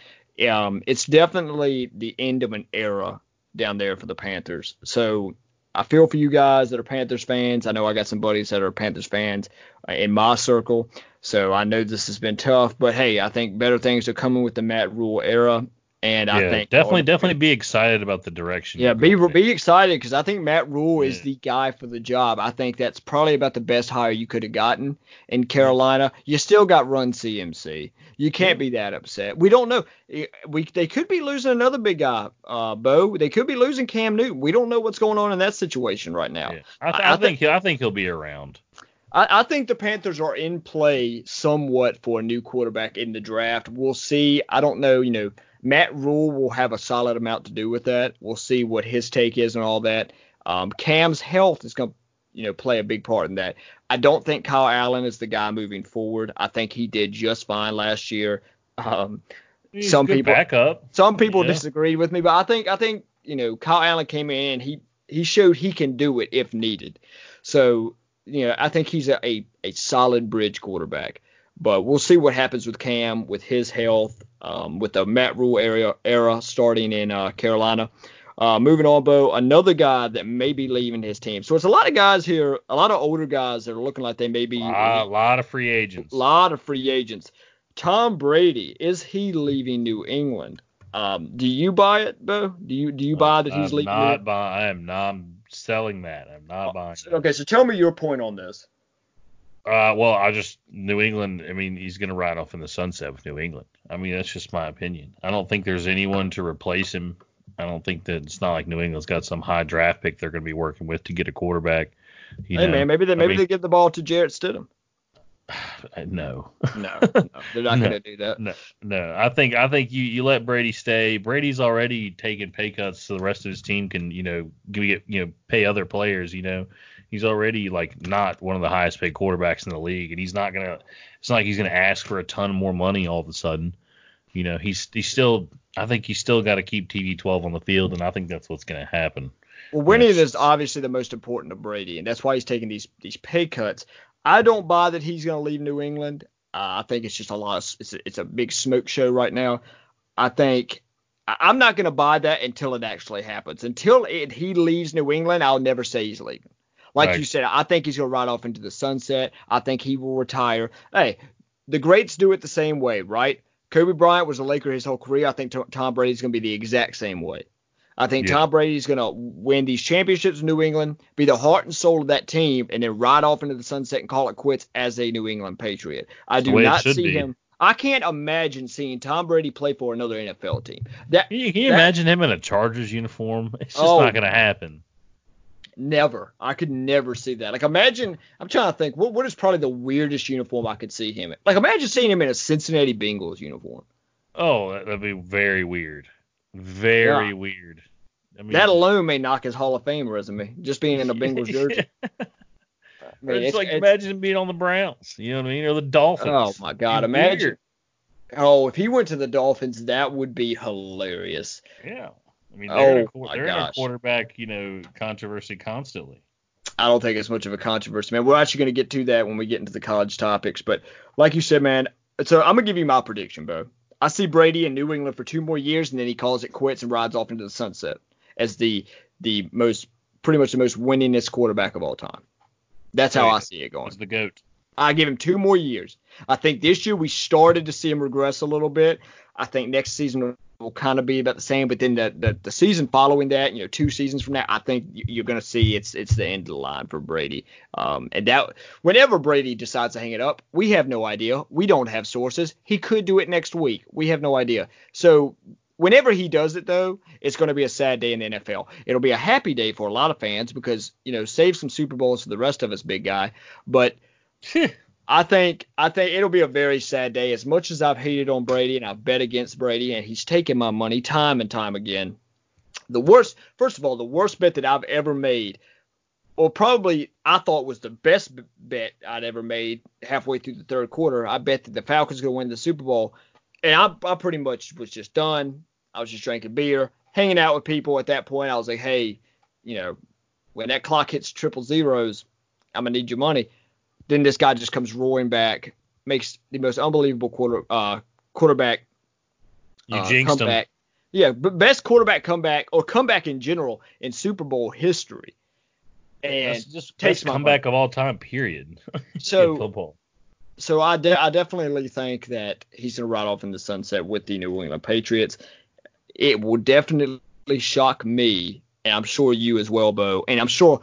B: Um, it's definitely the end of an era down there for the Panthers. So I feel for you guys that are Panthers fans. I know I got some buddies that are Panthers fans uh, in my circle. So I know this has been tough, but hey, I think better things are coming with the Matt Rhule era. And I think
C: definitely, definitely be excited about the direction.
B: Yeah, be be excited because I think Matt Rhule yeah. is the guy for the job. I think that's probably about the best hire you could have gotten in Carolina. You still got run CMC. You can't yeah. be that upset. We don't know. We they could be losing another big guy, uh, Beau. They could be losing Cam Newton. We don't know what's going on in that situation right now.
C: Yeah. I, th- I, I, think I think he'll be around.
B: I, I, think the Panthers are in play somewhat for a new quarterback in the draft. We'll see. I don't know. You know, Matt Rhule will have a solid amount to do with that. We'll see what his take is and all that. Um, Cam's health is going to, you know, play a big part in that. I don't think Kyle Allen is the guy moving forward. I think he did just fine last year. Um, some people. Some people yeah. disagreed with me, but I think I think you know Kyle Allen came in. He he showed he can do it if needed. So you know, I think he's a, a, a solid bridge quarterback. But we'll see what happens with Cam, with his health, um, with the Matt Rhule area era starting in uh, Carolina. Uh, moving on, Beau, another guy that may be leaving his team. So it's a lot of guys here, a lot of older guys that are looking like they may be.
C: A lot of free agents.
B: A lot of free agents. Tom Brady, is he leaving New England? Um, do you buy it, Beau? Do you do you buy that he's
C: I'm
B: leaving?
C: Not buy, I am not selling that. I'm not buying.
B: That. Okay, so tell me your point on this.
C: Uh, well, I just New England. I mean, he's going to ride off in the sunset with New England. I mean, that's just my opinion. I don't think there's anyone to replace him. I don't think that it's not like New England's got some high draft pick they're going to be working with to get a quarterback.
B: You hey know, man, maybe they maybe I mean, they give the ball to Jarrett Stidham. *sighs*
C: No.
B: no, no, *laughs* they're not no, going to do that.
C: No, no. I think I think you you let Brady stay. Brady's already taking pay cuts so the rest of his team can you know get you know pay other players. You know, he's already like not one of the highest paid quarterbacks in the league, and he's not gonna. It's not like he's gonna ask for a ton more money all of a sudden. You know, he's he's still. I think he's still got to keep TB12 on the field, and I think that's what's gonna happen.
B: Well, winning is obviously the most important to Brady, and that's why he's taking these these pay cuts. I don't buy that he's going to leave New England. Uh, I think it's just a lot. Of, it's a, it's a big smoke show right now. I think I'm not going to buy that until it actually happens. Until it, he leaves New England, I'll never say he's leaving. Like right. you said, I think he's going to ride off into the sunset. I think he will retire. Hey, the greats do it the same way, right? Kobe Bryant was a Laker his whole career. I think Tom Brady's going to be the exact same way. I think
C: Yeah.
B: Tom Brady's going to win these championships in New England, be the heart and soul of that team, and then ride off into the sunset and call it quits as a New England Patriot. I do
C: the way it
B: not see
C: be.
B: him. I can't imagine seeing Tom Brady play for another NFL team. That
C: Can you, can you
B: That-
C: imagine him in a Chargers uniform? It's just
B: Oh.
C: not going to happen.
B: Never. I could never see that. Like imagine I'm trying to think what what is probably the weirdest uniform I could see him in. Like imagine seeing him in a Cincinnati Bengals uniform.
C: Oh, that- that'd be very weird. Very
B: Yeah.
C: weird. I mean,
B: that alone may knock his Hall of Fame resume. Just being in a Bengals *laughs* jersey. I *laughs* mean,
C: it's,
B: it's-
C: like
B: it's-
C: imagine him being on the Browns. You know what I mean? Or the Dolphins.
B: Oh my God! Imagine.
C: weird.
B: Oh, if he went to the Dolphins, that would be hilarious.
C: Yeah. I mean, they're, in,
B: Oh,
C: a,
B: my
C: they're in a quarterback, you know, controversy constantly.
B: I don't think it's much of a controversy, man. We're actually going to get to that when we get into the college topics. But like you said, man, so I'm going to give you my prediction, Beau. I see Brady in New England for two more years, and then he calls it quits and rides off into the sunset as the the most, pretty much the most winningest quarterback of all time. That's how. I see it going.
C: Was the goat.
B: I give him two more years. I think this year we started to see him regress a little bit. I think next season will kind of be about the same, but then the, the the season following that, you know, two seasons from now, I think you- you're going to see it's it's the end of the line for Brady. Um, and that whenever Brady decides to hang it up, we have no idea. We don't have sources. He could do it next week. We have no idea. So whenever he does it though, it's going to be a sad day in the NFL. It'll be a happy day for a lot of fans because you know save some Super Bowls for the rest of us, big guy. But *laughs* I think I think it'll be a very sad day. As much as I've hated on Brady and I've bet against Brady and he's taken my money time and time again. The worst, first of all, the worst bet that I've ever made, or probably I thought was the best bet I'd ever made halfway through the third quarter. I bet that the Falcons going to win the Super Bowl, and I, I pretty much was just done. I was just drinking beer, hanging out with people. At that point, I was like, hey, you know, when that clock hits triple zeros, I'm gonna need your money then this guy just comes roaring back, makes the most unbelievable quarter uh, quarterback
C: You
B: uh,
C: jinxed him.
B: comeback. Yeah, b- best quarterback comeback or comeback in general in Super Bowl history. And
C: That's just
B: takes
C: comeback of all time, period. *laughs*
B: so
C: football.
B: so I, de- I definitely think that he's going to ride off in the sunset with the New England Patriots. It will definitely shock me, and I'm sure you as well, Beau, and I'm sure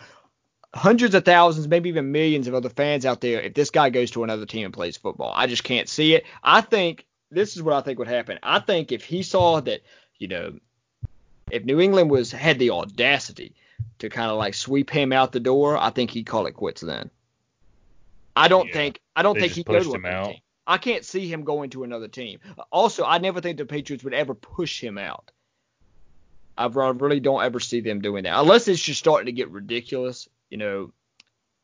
B: hundreds of thousands, maybe even millions of other fans out there if this guy goes to another team and plays football. I just can't see it. I think this is what I think would happen. I think if he saw that, you know, if New England was had the audacity to kind of like sweep him out the door, I think he'd call it quits then. I don't
C: Yeah.
B: think I don't think he'd go to another team. I can't see him going to another team. Also, I never think the Patriots would ever push him out. I really don't ever see them doing that unless it's just starting to get ridiculous. You know,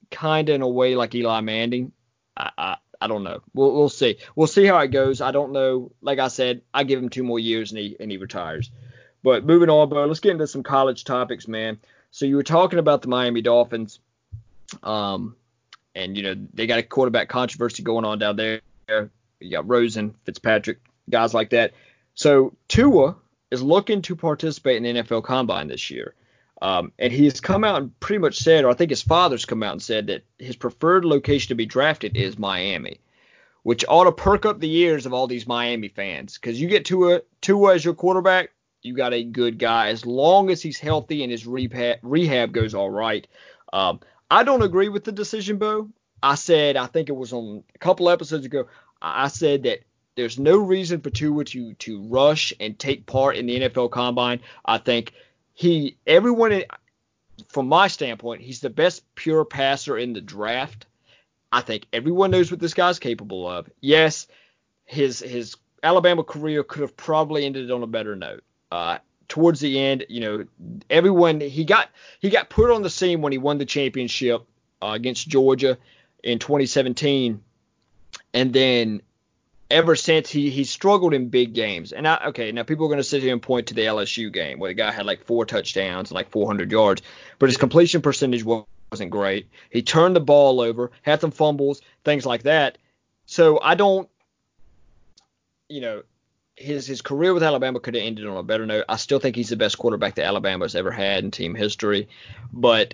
B: kind of in a way like Eli Manning. I, I I don't know. We'll we'll see. We'll see how it goes. I don't know. Like I said, I give him two more years and he and he retires. But moving on, Beau, let's get into some college topics, man. So you were talking about the Miami Dolphins, um, and you know they got a quarterback controversy going on down there. You got Rosen, Fitzpatrick, guys like that. So Tua is looking to participate in NFL Combine this year. Um, and he has come out and pretty much said, or I think his father's come out and said that his preferred location to be drafted is Miami, which ought to perk up the ears of all these Miami fans. Because you get Tua, Tua as your quarterback, you got a good guy as long as he's healthy and his rehab, rehab goes all right. Um, I don't agree with the decision, Beau. I said, I think it was on a couple episodes ago, I said that there's no reason for Tua to to rush and take part in the NFL Combine. I think he everyone from my standpoint, he's the best pure passer in the draft. I think everyone knows what this guy's capable of. Yes, his his Alabama career could have probably ended on a better note. Uh, towards the end, you know, everyone he got he got put on the scene when he won the championship uh, against Georgia in 2017, and then ever since he he struggled in big games. And I okay, now people are going to sit here and point to the LSU game where the guy had like four touchdowns and like 400 yards, but his completion percentage wasn't great. He turned the ball over, had some fumbles, things like that. So I don't, you know, his his career with Alabama could have ended on a better note. I still think he's the best quarterback that Alabama's ever had in team history, but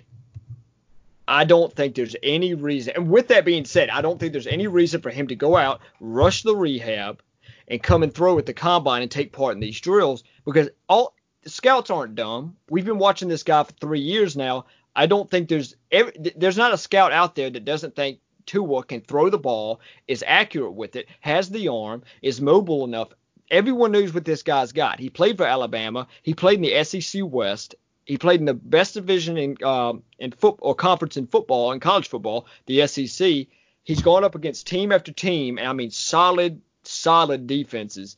B: I don't think there's any reason. And with that being said, I don't think there's any reason for him to go out, rush the rehab, and come and throw at the combine and take part in these drills because all scouts aren't dumb. We've been watching this guy for three years now. I don't think there's every, there's not a scout out there that doesn't think Tua can throw the ball, is accurate with it, has the arm, is mobile enough. Everyone knows what this guy's got. He played for Alabama. He played in the SEC West. He played in the best division in um, in or conference in football and college football, the SEC. He's gone up against team after team, and I mean solid, solid defenses.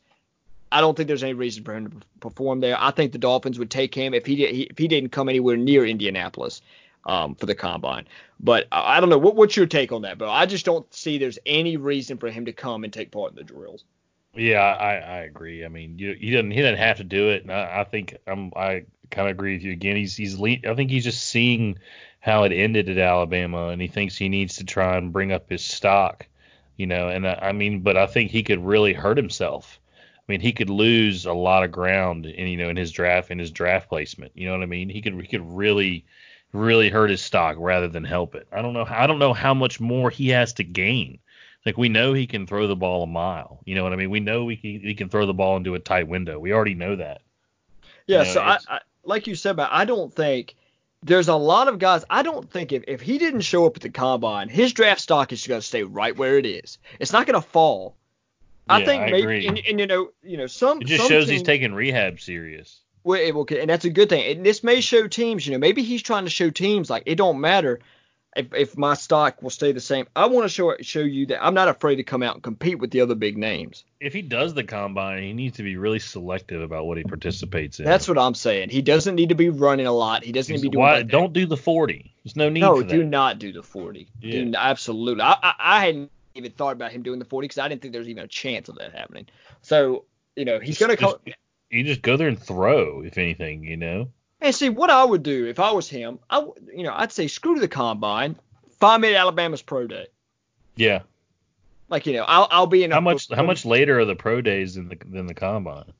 B: I don't think there's any reason for him to perform there. I think the Dolphins would take him if he did, if he didn't come anywhere near Indianapolis um, for the combine. But I, don't know. What, what's your take on that, bro? I just don't see there's any reason for him to come and take part in the drills.
C: Yeah, I, I agree. I mean, you, he didn't he didn't have to do it, and I, I think I'm I kind of agree with you again. He's he's I think he's just seeing how it ended at Alabama, and he thinks he needs to try and bring up his stock, you know. And I, I mean, but I think he could really hurt himself. I mean, he could lose a lot of ground, in you know, in his draft, in his draft placement. You know what I mean? He could he could really really hurt his stock rather than help it. I don't know. I don't know how much more he has to gain. Like we know he can throw the ball a mile. You know what I mean? We know he can, he can throw the ball into a tight window. We already know that.
B: Yeah. You know, so I, I, like you said, but I don't think there's a lot of guys. I don't think if, if he didn't show up at the combine, his draft stock is going to stay right where it is. It's not going to fall. I
C: yeah,
B: think
C: I
B: maybe, and, and, you know, you know, some.
C: It just
B: some
C: shows
B: teams,
C: he's taking rehab serious.
B: Well, okay, and that's a good thing. And this may show teams, you know, maybe he's trying to show teams like it don't matter if, if my stock will stay the same. I want to show show you that I'm not afraid to come out and compete with the other big names.
C: If he does the combine, he needs to be really selective about what he participates in.
B: That's what I'm saying. He doesn't need to be running a lot. He doesn't need to be doing.
C: Why, don't do the 40. There's no need.
B: No, do not do the 40.
C: Yeah.
B: Do, absolutely. I, I, I hadn't even thought about him doing the 40 because I didn't think there was even a chance of that happening. So you know he's going to come.
C: You just go there and throw, if anything, you know.
B: And see what I would do if I was him. I would- you know I'd say screw the combine. Find me at Alabama's pro day.
C: Yeah.
B: Like you know I'll I'll be in. a-
C: How much how much later are the pro days than the than the combine?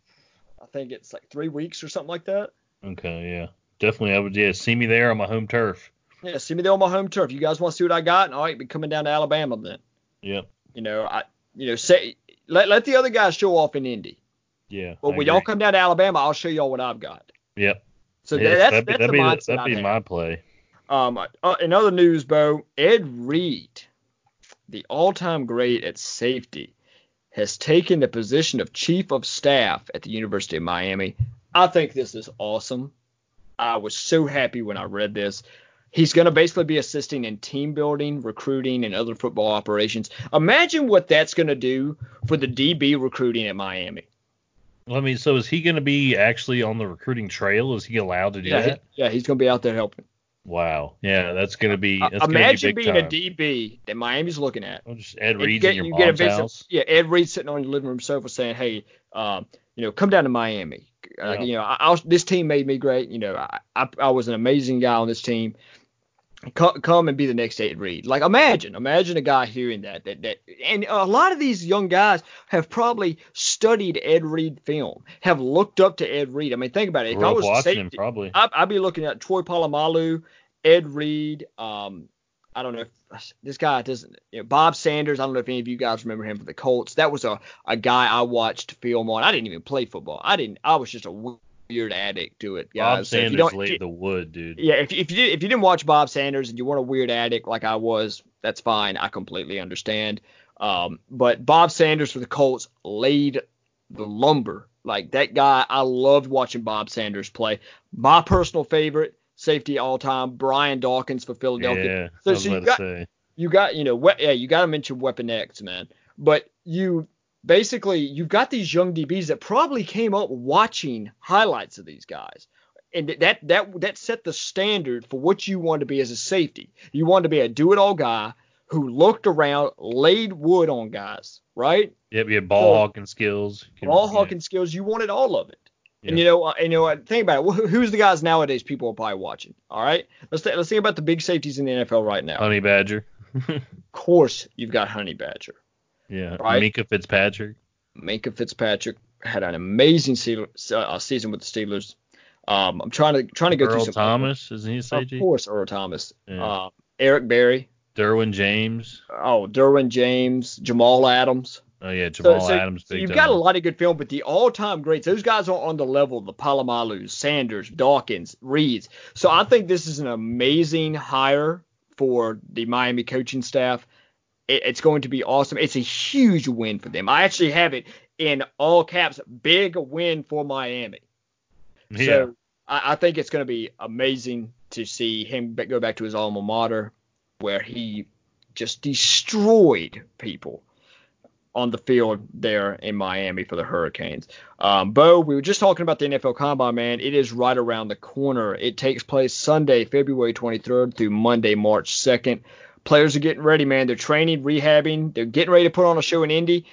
B: I think it's like three weeks or something like that.
C: Okay, yeah. Definitely I would yeah, see me there on my home turf.
B: Yeah, see me there on my home turf. You guys want to see what I got? And all right, be coming down to Alabama then.
C: Yep.
B: You know, I you know say let let the other guys show off in Indy.
C: Yeah.
B: But when y'all come down to Alabama, I'll show y'all what I've got.
C: Yep.
B: So that, that's
C: that'd be,
B: that's
C: that'd be, that'd be my play.
B: Um, uh, in other news, Beau, Ed Reed, the all-time great at safety, has taken the position of chief of staff at the University of Miami. I think this is awesome. I was so happy when I read this. He's going to basically be assisting in team building, recruiting, and other football operations. Imagine what that's going to do for the DB recruiting at Miami.
C: I mean, so is he going to be actually on the recruiting trail? Is he allowed to do
B: Yeah, he-
C: that?
B: yeah, he's going to be out there helping.
C: Wow. Yeah, that's going to be.
B: Uh,
C: That's gonna
B: imagine
C: be
B: being
C: time.
B: a DB that Miami's looking at.
C: Well, just Ed Reed's
B: get-
C: in your
B: you
C: mom's
B: visit-
C: house.
B: Yeah, Ed Reed sitting on your living room sofa saying, "Hey, um, you know, come down to Miami. Uh,
C: Yeah.
B: You know, I, I was, this team made me great. You know, I, I I was an amazing guy on this team. Come, come and be the next Ed Reed. Like imagine, imagine a guy hearing that that that, and a lot of these young guys have probably studied Ed Reed film, have looked up to Ed Reed. I mean, think about it. If I was
C: watching him
B: safety,
C: probably.
B: I, I'd be looking at Troy Polamalu, Ed Reed. Um, I don't know if this guy doesn't. You know, Bob Sanders. I don't know if any of you guys remember him for the Colts. That was a, a guy I watched film on. I didn't even play football. I didn't. I was just a weird addict to it, guys.
C: Bob
B: So if you
C: Sanders
B: don't-
C: laid the wood, dude.
B: yeah, if, if you did, if you didn't watch Bob Sanders and you weren't a weird addict like I was, that's fine. I completely understand. Um, but Bob Sanders for the Colts laid the lumber. Like that guy, I loved watching Bob Sanders play. My personal favorite safety all time, Brian Dawkins for Philadelphia.
C: Yeah,
B: So- so you got-
C: say.
B: You got, you know, we, yeah, you got to mention Weapon X, man. But you basically you've got these young DBs that probably came up watching highlights of these guys. And that that that set the standard for what you want to be as a safety. You want to be a do-it-all guy who looked around, laid wood on guys, right?
C: Yep, you have ball
B: So-
C: hawking skills. Can-
B: All
C: yeah.
B: hawking skills, you wanted all of it. And you know, uh, and you know, think about it. Who's the guys nowadays? People are probably watching. All right, let's th- let's think about the big safeties in the NFL right now.
C: Honey Badger. *laughs*
B: Of course, you've got Honey Badger.
C: Yeah.
B: Right.
C: Minkah Fitzpatrick.
B: Minkah Fitzpatrick had an amazing se- uh, season with the Steelers. Um, I'm trying to trying to go through
C: Earl
B: some.
C: Thomas, isn't he a
B: Of course, Earl Thomas.
C: Yeah.
B: Uh, Eric Berry.
C: Derwin James.
B: Oh, Derwin James, Jamal Adams.
C: Oh yeah, Jamal
B: so, so,
C: Adams.
B: so you've
C: time.
B: got a lot of good film, but the all-time greats, those guys are on the level of the Polamalus, Sanders, Dawkins, Reeds. So I think this is an amazing hire for the Miami coaching staff. It, it's going to be awesome. It's a huge win for them. I actually have it in all caps, big win for Miami.
C: yeah.
B: So I, I think it's going to be amazing to see him go back to his alma mater, where he just destroyed people on the field there in Miami for the Hurricanes. Um, Beau, we were just talking about the NFL Combine, man. It is right around the corner. It takes place Sunday, February 23rd through Monday, March 2nd. Players are getting ready, man. They're training, rehabbing. They're getting ready to put on a show in Indy.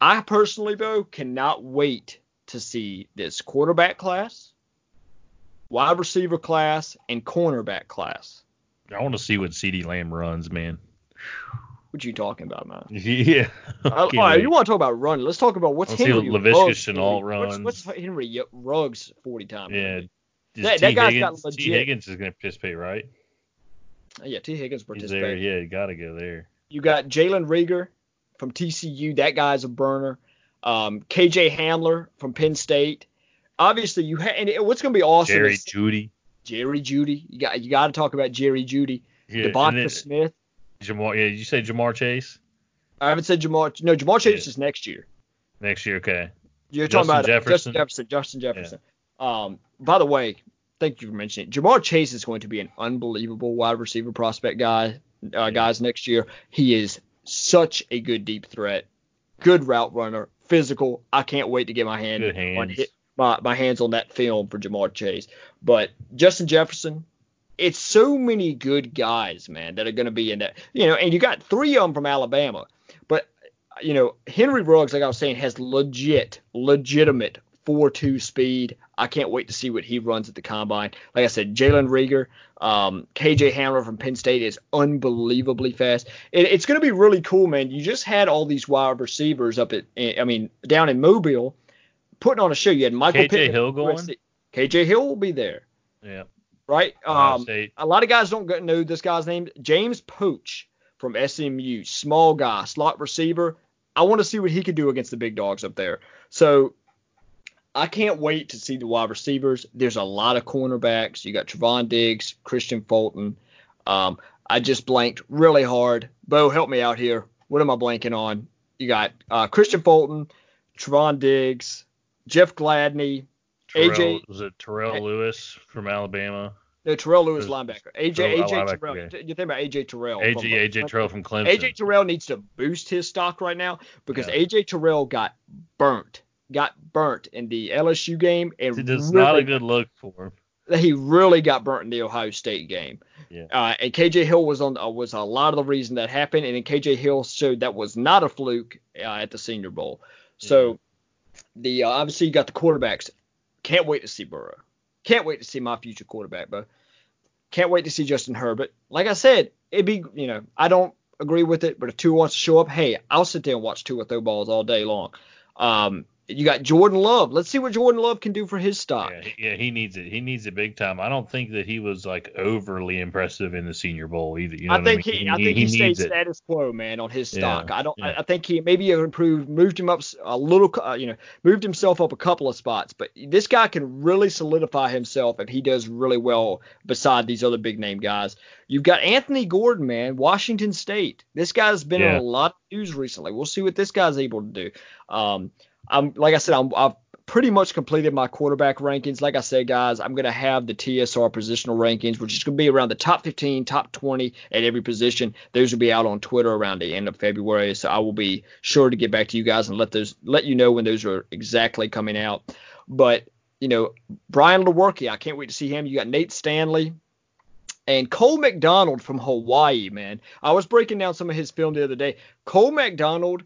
B: I personally, though, cannot wait to see this quarterback class, wide receiver class, and cornerback class.
C: I want to see what CeeDee Lamb runs, man.
B: What you talking about, man? *laughs*
C: yeah. *laughs*
B: All right, you want to talk about running? Let's talk about what's
C: Let's see
B: Henry Ruggs'
C: Chenault
B: 40 what's-
C: runs.
B: What's, Henry Ruggs 40 time?
C: Yeah.
B: That- that guy's got
C: Higgins,
B: Tee
C: Higgins is going to participate, right?
B: Yeah, Tee Higgins
C: He's there.
B: participated.
C: Yeah, you got to go there.
B: You got Jalen Reagor from TCU. That guy's a burner. Um, KJ Hamler from Penn State. Obviously, you ha- and it- what's going to be awesome
C: Jerry
B: is
C: Jeudy.
B: Jerry Jeudy. You got you got to talk about Jerry Jeudy.
C: Yeah,
B: DeVonta Smith.
C: Ja'Marr. Yeah, did you say Ja'Marr Chase
B: I haven't said Ja'Marr. No, Ja'Marr Chase
C: Yeah.
B: is next year.
C: next year? Okay.
B: You're
C: Justin
B: talking about
C: Jefferson?
B: Justin Jefferson. Justin Jefferson. Um, by the way, thank you for mentioning it. Ja'Marr Chase is going to be an unbelievable wide receiver prospect guy, uh, guys, next year. He is such a good deep threat, good route runner, physical. I can't wait to get my hand on
C: hands.
B: hit, my, my hands on that film for Ja'Marr Chase. But Justin Jefferson, it's so many good guys, man, that are going to be in that. You know, and you got three of them from Alabama. But you know, Henry Ruggs, like I was saying, has legit, legitimate 4-2 speed. I can't wait to see what he runs at the combine. Like I said, Jalen Reagor, um, KJ Hamler from Penn State is unbelievably fast. It, it's going to be really cool, man. You just had all these wide receivers up at, I mean, down in Mobile, putting on a show. You had Michael
C: KJ
B: Pittman,
C: Hill going?
B: KJ Hill will be there,
C: Yeah.
B: right? Um, a lot of guys don't know this guy's name. James Proche from SMU, small guy, slot receiver. I want to see what he could do against the big dogs up there. So I can't wait to see the wide receivers. There's a lot of cornerbacks. You got Trevon Diggs, Kristian Fulton. Um, I just blanked really hard. Beau, help me out here. What am I blanking on? You got uh, Kristian Fulton, Trevon Diggs, Jeff Gladney,
C: Terrell,
B: AJ
C: was it Terrell Lewis from Alabama?
B: no, Terrell Lewis linebacker. AJ
C: Terrell-
B: AJ
C: linebacker,
B: Terrell. You think about AJ Terrell.
C: AJ
B: from-
C: AJ Terrell from Clemson.
B: AJ Terrell needs to boost his stock right now because
C: Yeah.
B: AJ Terrell got burnt, got burnt in the LSU game, and
C: It is
B: really,
C: not a good look for him.
B: he really got burnt in the Ohio State game.
C: Yeah.
B: Uh, and KJ Hill was on uh, was a lot of the reason that happened, and then KJ Hill showed that was not a fluke uh, at the Senior Bowl. So the uh, obviously you got the quarterbacks. Can't wait to see Burrow. Can't wait to see my future quarterback, bro. Can't wait to see Justin Herbert. Like I said, it'd be you know I don't agree with it, but if Tua wants to show up, hey, I'll sit there and watch Tua throw balls all day long. Um, you got Jordan Love. Let's see what Jordan Love can do for his stock.
C: Yeah, he- yeah, he needs it. He needs it big time. I don't think that he was like overly impressive in the Senior Bowl either. You know
B: I think
C: I mean?
B: he, I think he, stayed
C: needs it.
B: status quo, man, on his
C: Yeah,
B: stock. I don't.
C: yeah.
B: I, I think he maybe improved, moved him up a little, uh, you know, moved himself up a couple of spots. But this guy can really solidify himself if he does really well beside these other big name guys. You've got Anthony Gordon, man, Washington State. This guy's been in a lot of news recently. We'll see what this guy's able to do. Um, I'm like I said, I'm, I've pretty much completed my quarterback rankings. Like I said, guys, I'm going to have the TSR positional rankings, which is going to be around the top 15, top 20 at every position. Those will be out on Twitter around the end of February, so I will be sure to get back to you guys and let those let you know when those are exactly coming out. But you know, Brian Lewerke, I can't wait to see him. You got Nate Stanley. And Cole McDonald from Hawaii, man. I was breaking down some of his film the other day. Cole McDonald,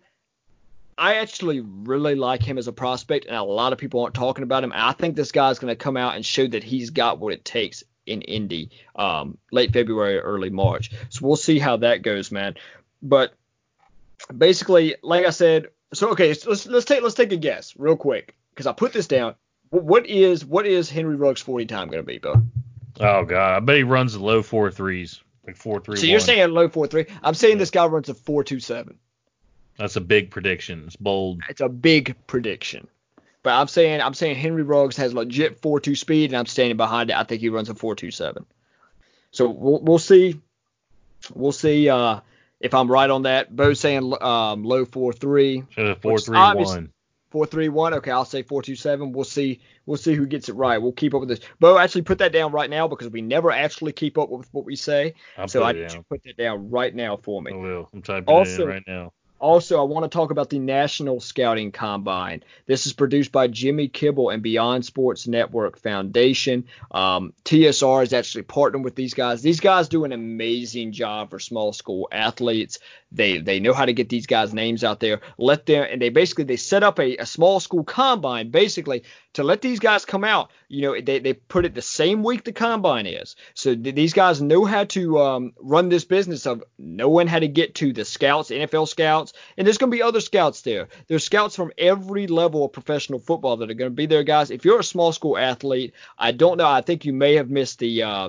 B: I actually really like him as a prospect, and a lot of people aren't talking about him. I think this guy's going to come out and show that he's got what it takes in Indy, um, late February, early March. So we'll see how that goes, man. But basically, like I said, so okay, so let's let's take let's take a guess real quick because I put this down. What is what is Henry Ruggs 40 time going to be, Beau?
C: Oh god, I bet he runs the low four threes, like four three.
B: So you're saying low four three? I'm saying this guy runs a four two seven.
C: That's a big prediction. It's bold.
B: It's a big prediction. But I'm saying I'm saying Henry Ruggs has legit 4-2 speed, and I'm standing behind it. I think he runs a 4-2-7. So we'll, we'll see. We'll see uh, if I'm right on that. Beau's saying um, low 4-3.
C: So 4-3-1.
B: Four three one. Okay, I'll say four two seven. We'll see. We'll see who gets it right. We'll keep up with this. Beau, actually put that down right now because we never actually keep up with what we say.
C: I'll
B: so
C: put
B: I put that down right now for me.
C: I will. I'm typing it in right now.
B: Also, I want to talk about the National Scouting Combine. This is produced by Jimmy Kibble and Beyond Sports Network Foundation. Um, TSR is actually partnering with these guys. These guys do an amazing job for small school athletes. They they know how to get these guys' names out there. Let them and they basically they set up a, a small school combine basically to let these guys come out. You know they they put it the same week the combine is. So th- these guys know how to um, run this business of knowing how to get to the scouts, NFL scouts, and there's going to be other scouts there. There's scouts from every level of professional football that are going to be there, guys. If you're a small school athlete, I don't know. I think you may have missed the uh,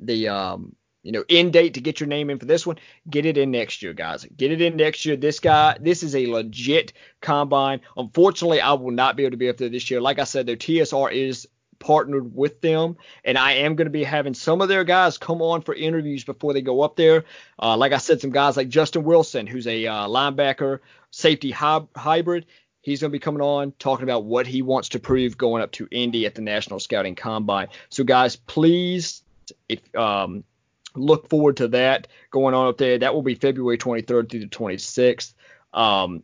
B: the um, you know end date to get your name in for this one. Get it in next year, guys. Get it in next year. This guy, this is a legit combine. Unfortunately, I will not be able to be up there this year. Like I said, their TSR is partnered with them, and I am going to be having some of their guys come on for interviews before they go up there. Uh, like I said, some guys like Justin Wilson, who's a uh, linebacker, safety hy- hybrid. He's going to be coming on talking about what he wants to prove going up to Indy at the National Scouting Combine. So, guys, please, if um, look forward to that going on up there. That will be February 23rd through the 26th. Um,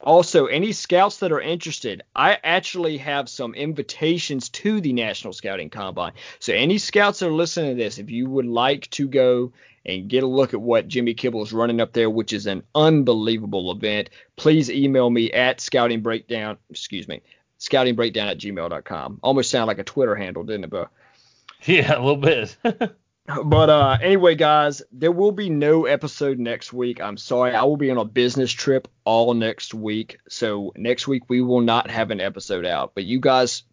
B: also, any scouts that are interested, I actually have some invitations to the National Scouting Combine. So, any scouts that are listening to this, if you would like to go and get a look at what Jimmy Kibble is running up there, which is an unbelievable event, please email me at scouting breakdown, excuse me, scoutingbreakdown at gmail.com. Almost sound like a Twitter handle, didn't it, Beau? *laughs*
C: Yeah, a little bit. *laughs*
B: But uh, anyway, guys, there will be no episode next week. I'm sorry. I will be on a business trip all next week. So next week we will not have an episode out. But you guys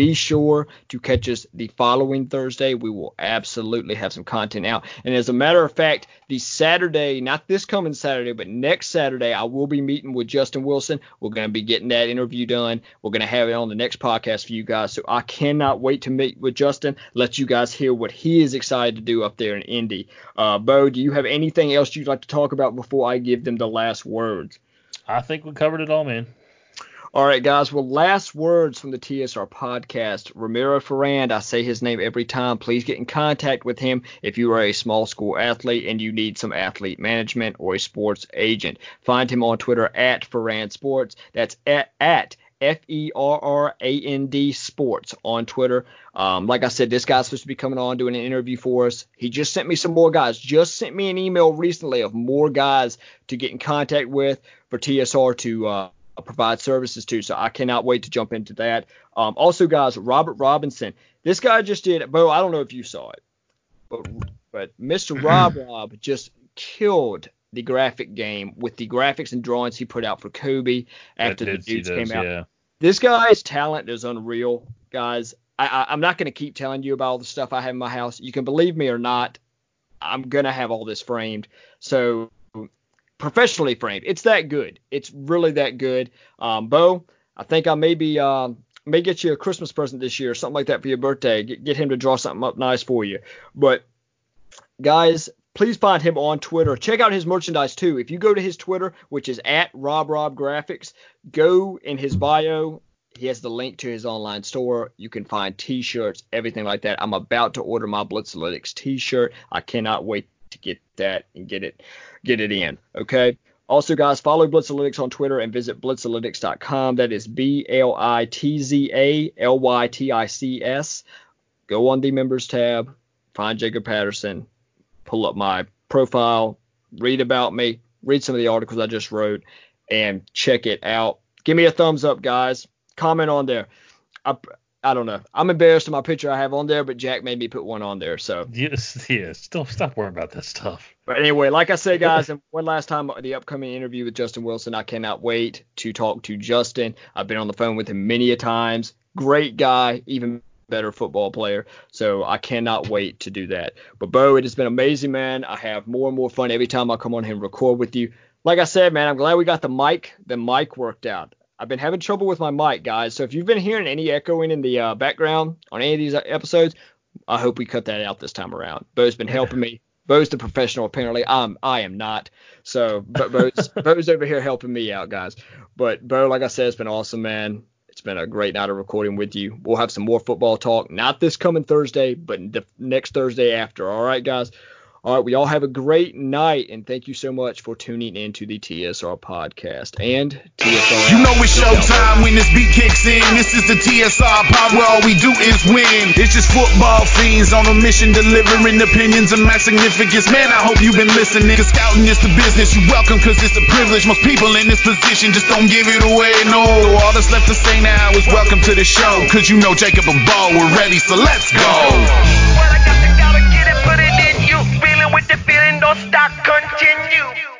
B: be sure to catch us the following Thursday. We will absolutely have some content out. And as a matter of fact, the Saturday, not this coming Saturday, but next Saturday, I will be meeting with Justin Wilson. We're going to be getting that interview done. We're going to have it on the next podcast for you guys. So I cannot wait to meet with Justin, let you guys hear what he is excited to do up there in Indy. Uh, Beau, do you have anything else you'd like to talk about before I give them the last words?
C: I think we covered it all, man.
B: All right, guys. Well, last words from the TSR podcast. Ramiro Ferrand, I say his name every time. Please get in contact with him if you are a small school athlete and you need some athlete management or a sports agent. Find him on Twitter at Ferrand Sports. That's at, at F E R R A N D Sports on Twitter. Um, like I said, this guy's supposed to be coming on doing an interview for us. He just sent me some more guys. Just sent me an email recently of more guys to get in contact with for TSR to uh, provide services to. So I cannot wait to jump into that. Um, also, guys, Robert Robinson. This guy just did. Beau, I don't know if you saw it, but but Mr. *clears throat* Rob Rob just killed the graphic game with the graphics and drawings he put out for Kobe after the
C: That did- he
B: dudes came out.
C: Yeah.
B: This guy's talent is unreal, guys. I, I, I'm not going to keep telling you about all the stuff I have in my house. You can believe me or not. I'm going to have all this framed. So professionally framed. It's that good. It's really that good. Um, Beau, I think I maybe um, may get you a Christmas present this year, or something like that for your birthday. Get, get him to draw something up nice for you. But guys, please find him on Twitter. Check out his merchandise too. If you go to his Twitter, which is at Rob Rob Graphics, go in his bio. He has the link to his online store. You can find T-shirts, everything like that. I'm about to order my Blitzalytics T-shirt. I cannot wait get that and get it get it in. Okay. Also, guys, follow Blitzalytics on Twitter and visit blitzalytics.com. That is B L I T Z A L Y T I C S. Go on the members tab, find Jacob Patterson, pull up my profile, read about me, read some of the articles I just wrote, and check it out. Give me a thumbs up, guys. Comment on there. I, I don't know. I'm embarrassed of my picture I have on there, but Jack made me put one on there. So,
C: Yes, yes. Don't stop worrying about that stuff.
B: but anyway, like I said, guys, and one last time, uh, the upcoming interview with Justin Wilson. I cannot wait to talk to Justin. I've been on the phone with him many a times. Great guy, even better football player. So I cannot wait to do that. But Beau, it has been amazing, man. I have more and more fun every time I come on here and record with you. like I said, man, I'm glad we got the mic. The mic worked out. I've been having trouble with my mic, guys. So if you've been hearing any echoing in the uh, background on any of these episodes, I hope we cut that out this time around. Beau's been helping me. *laughs* Beau's the professional, apparently. I'm I am not. So but Beau's *laughs* Beau's over here helping me out, guys. But Beau, like I said, it's been awesome, man. It's been a great night of recording with you. We'll have some more football talk, not this coming Thursday, but the next Thursday after. All right, guys. All right, we all have a great night, and thank you so much for tuning in to the TSR podcast and TSR.
A: You know it's showtime when this beat kicks in. This is the TSR pod where all we do is win. It's just football fiends on a mission, delivering opinions of my significance. Man, I hope you've been listening. Cause scouting is the business. You welcome cause it's a privilege. Most people in this position just don't give it away. No, all that's left to say now is welcome to the show. Cause you know Jacob and Beau, we're ready, so let's go.
D: With the feeling, don't stop, continue.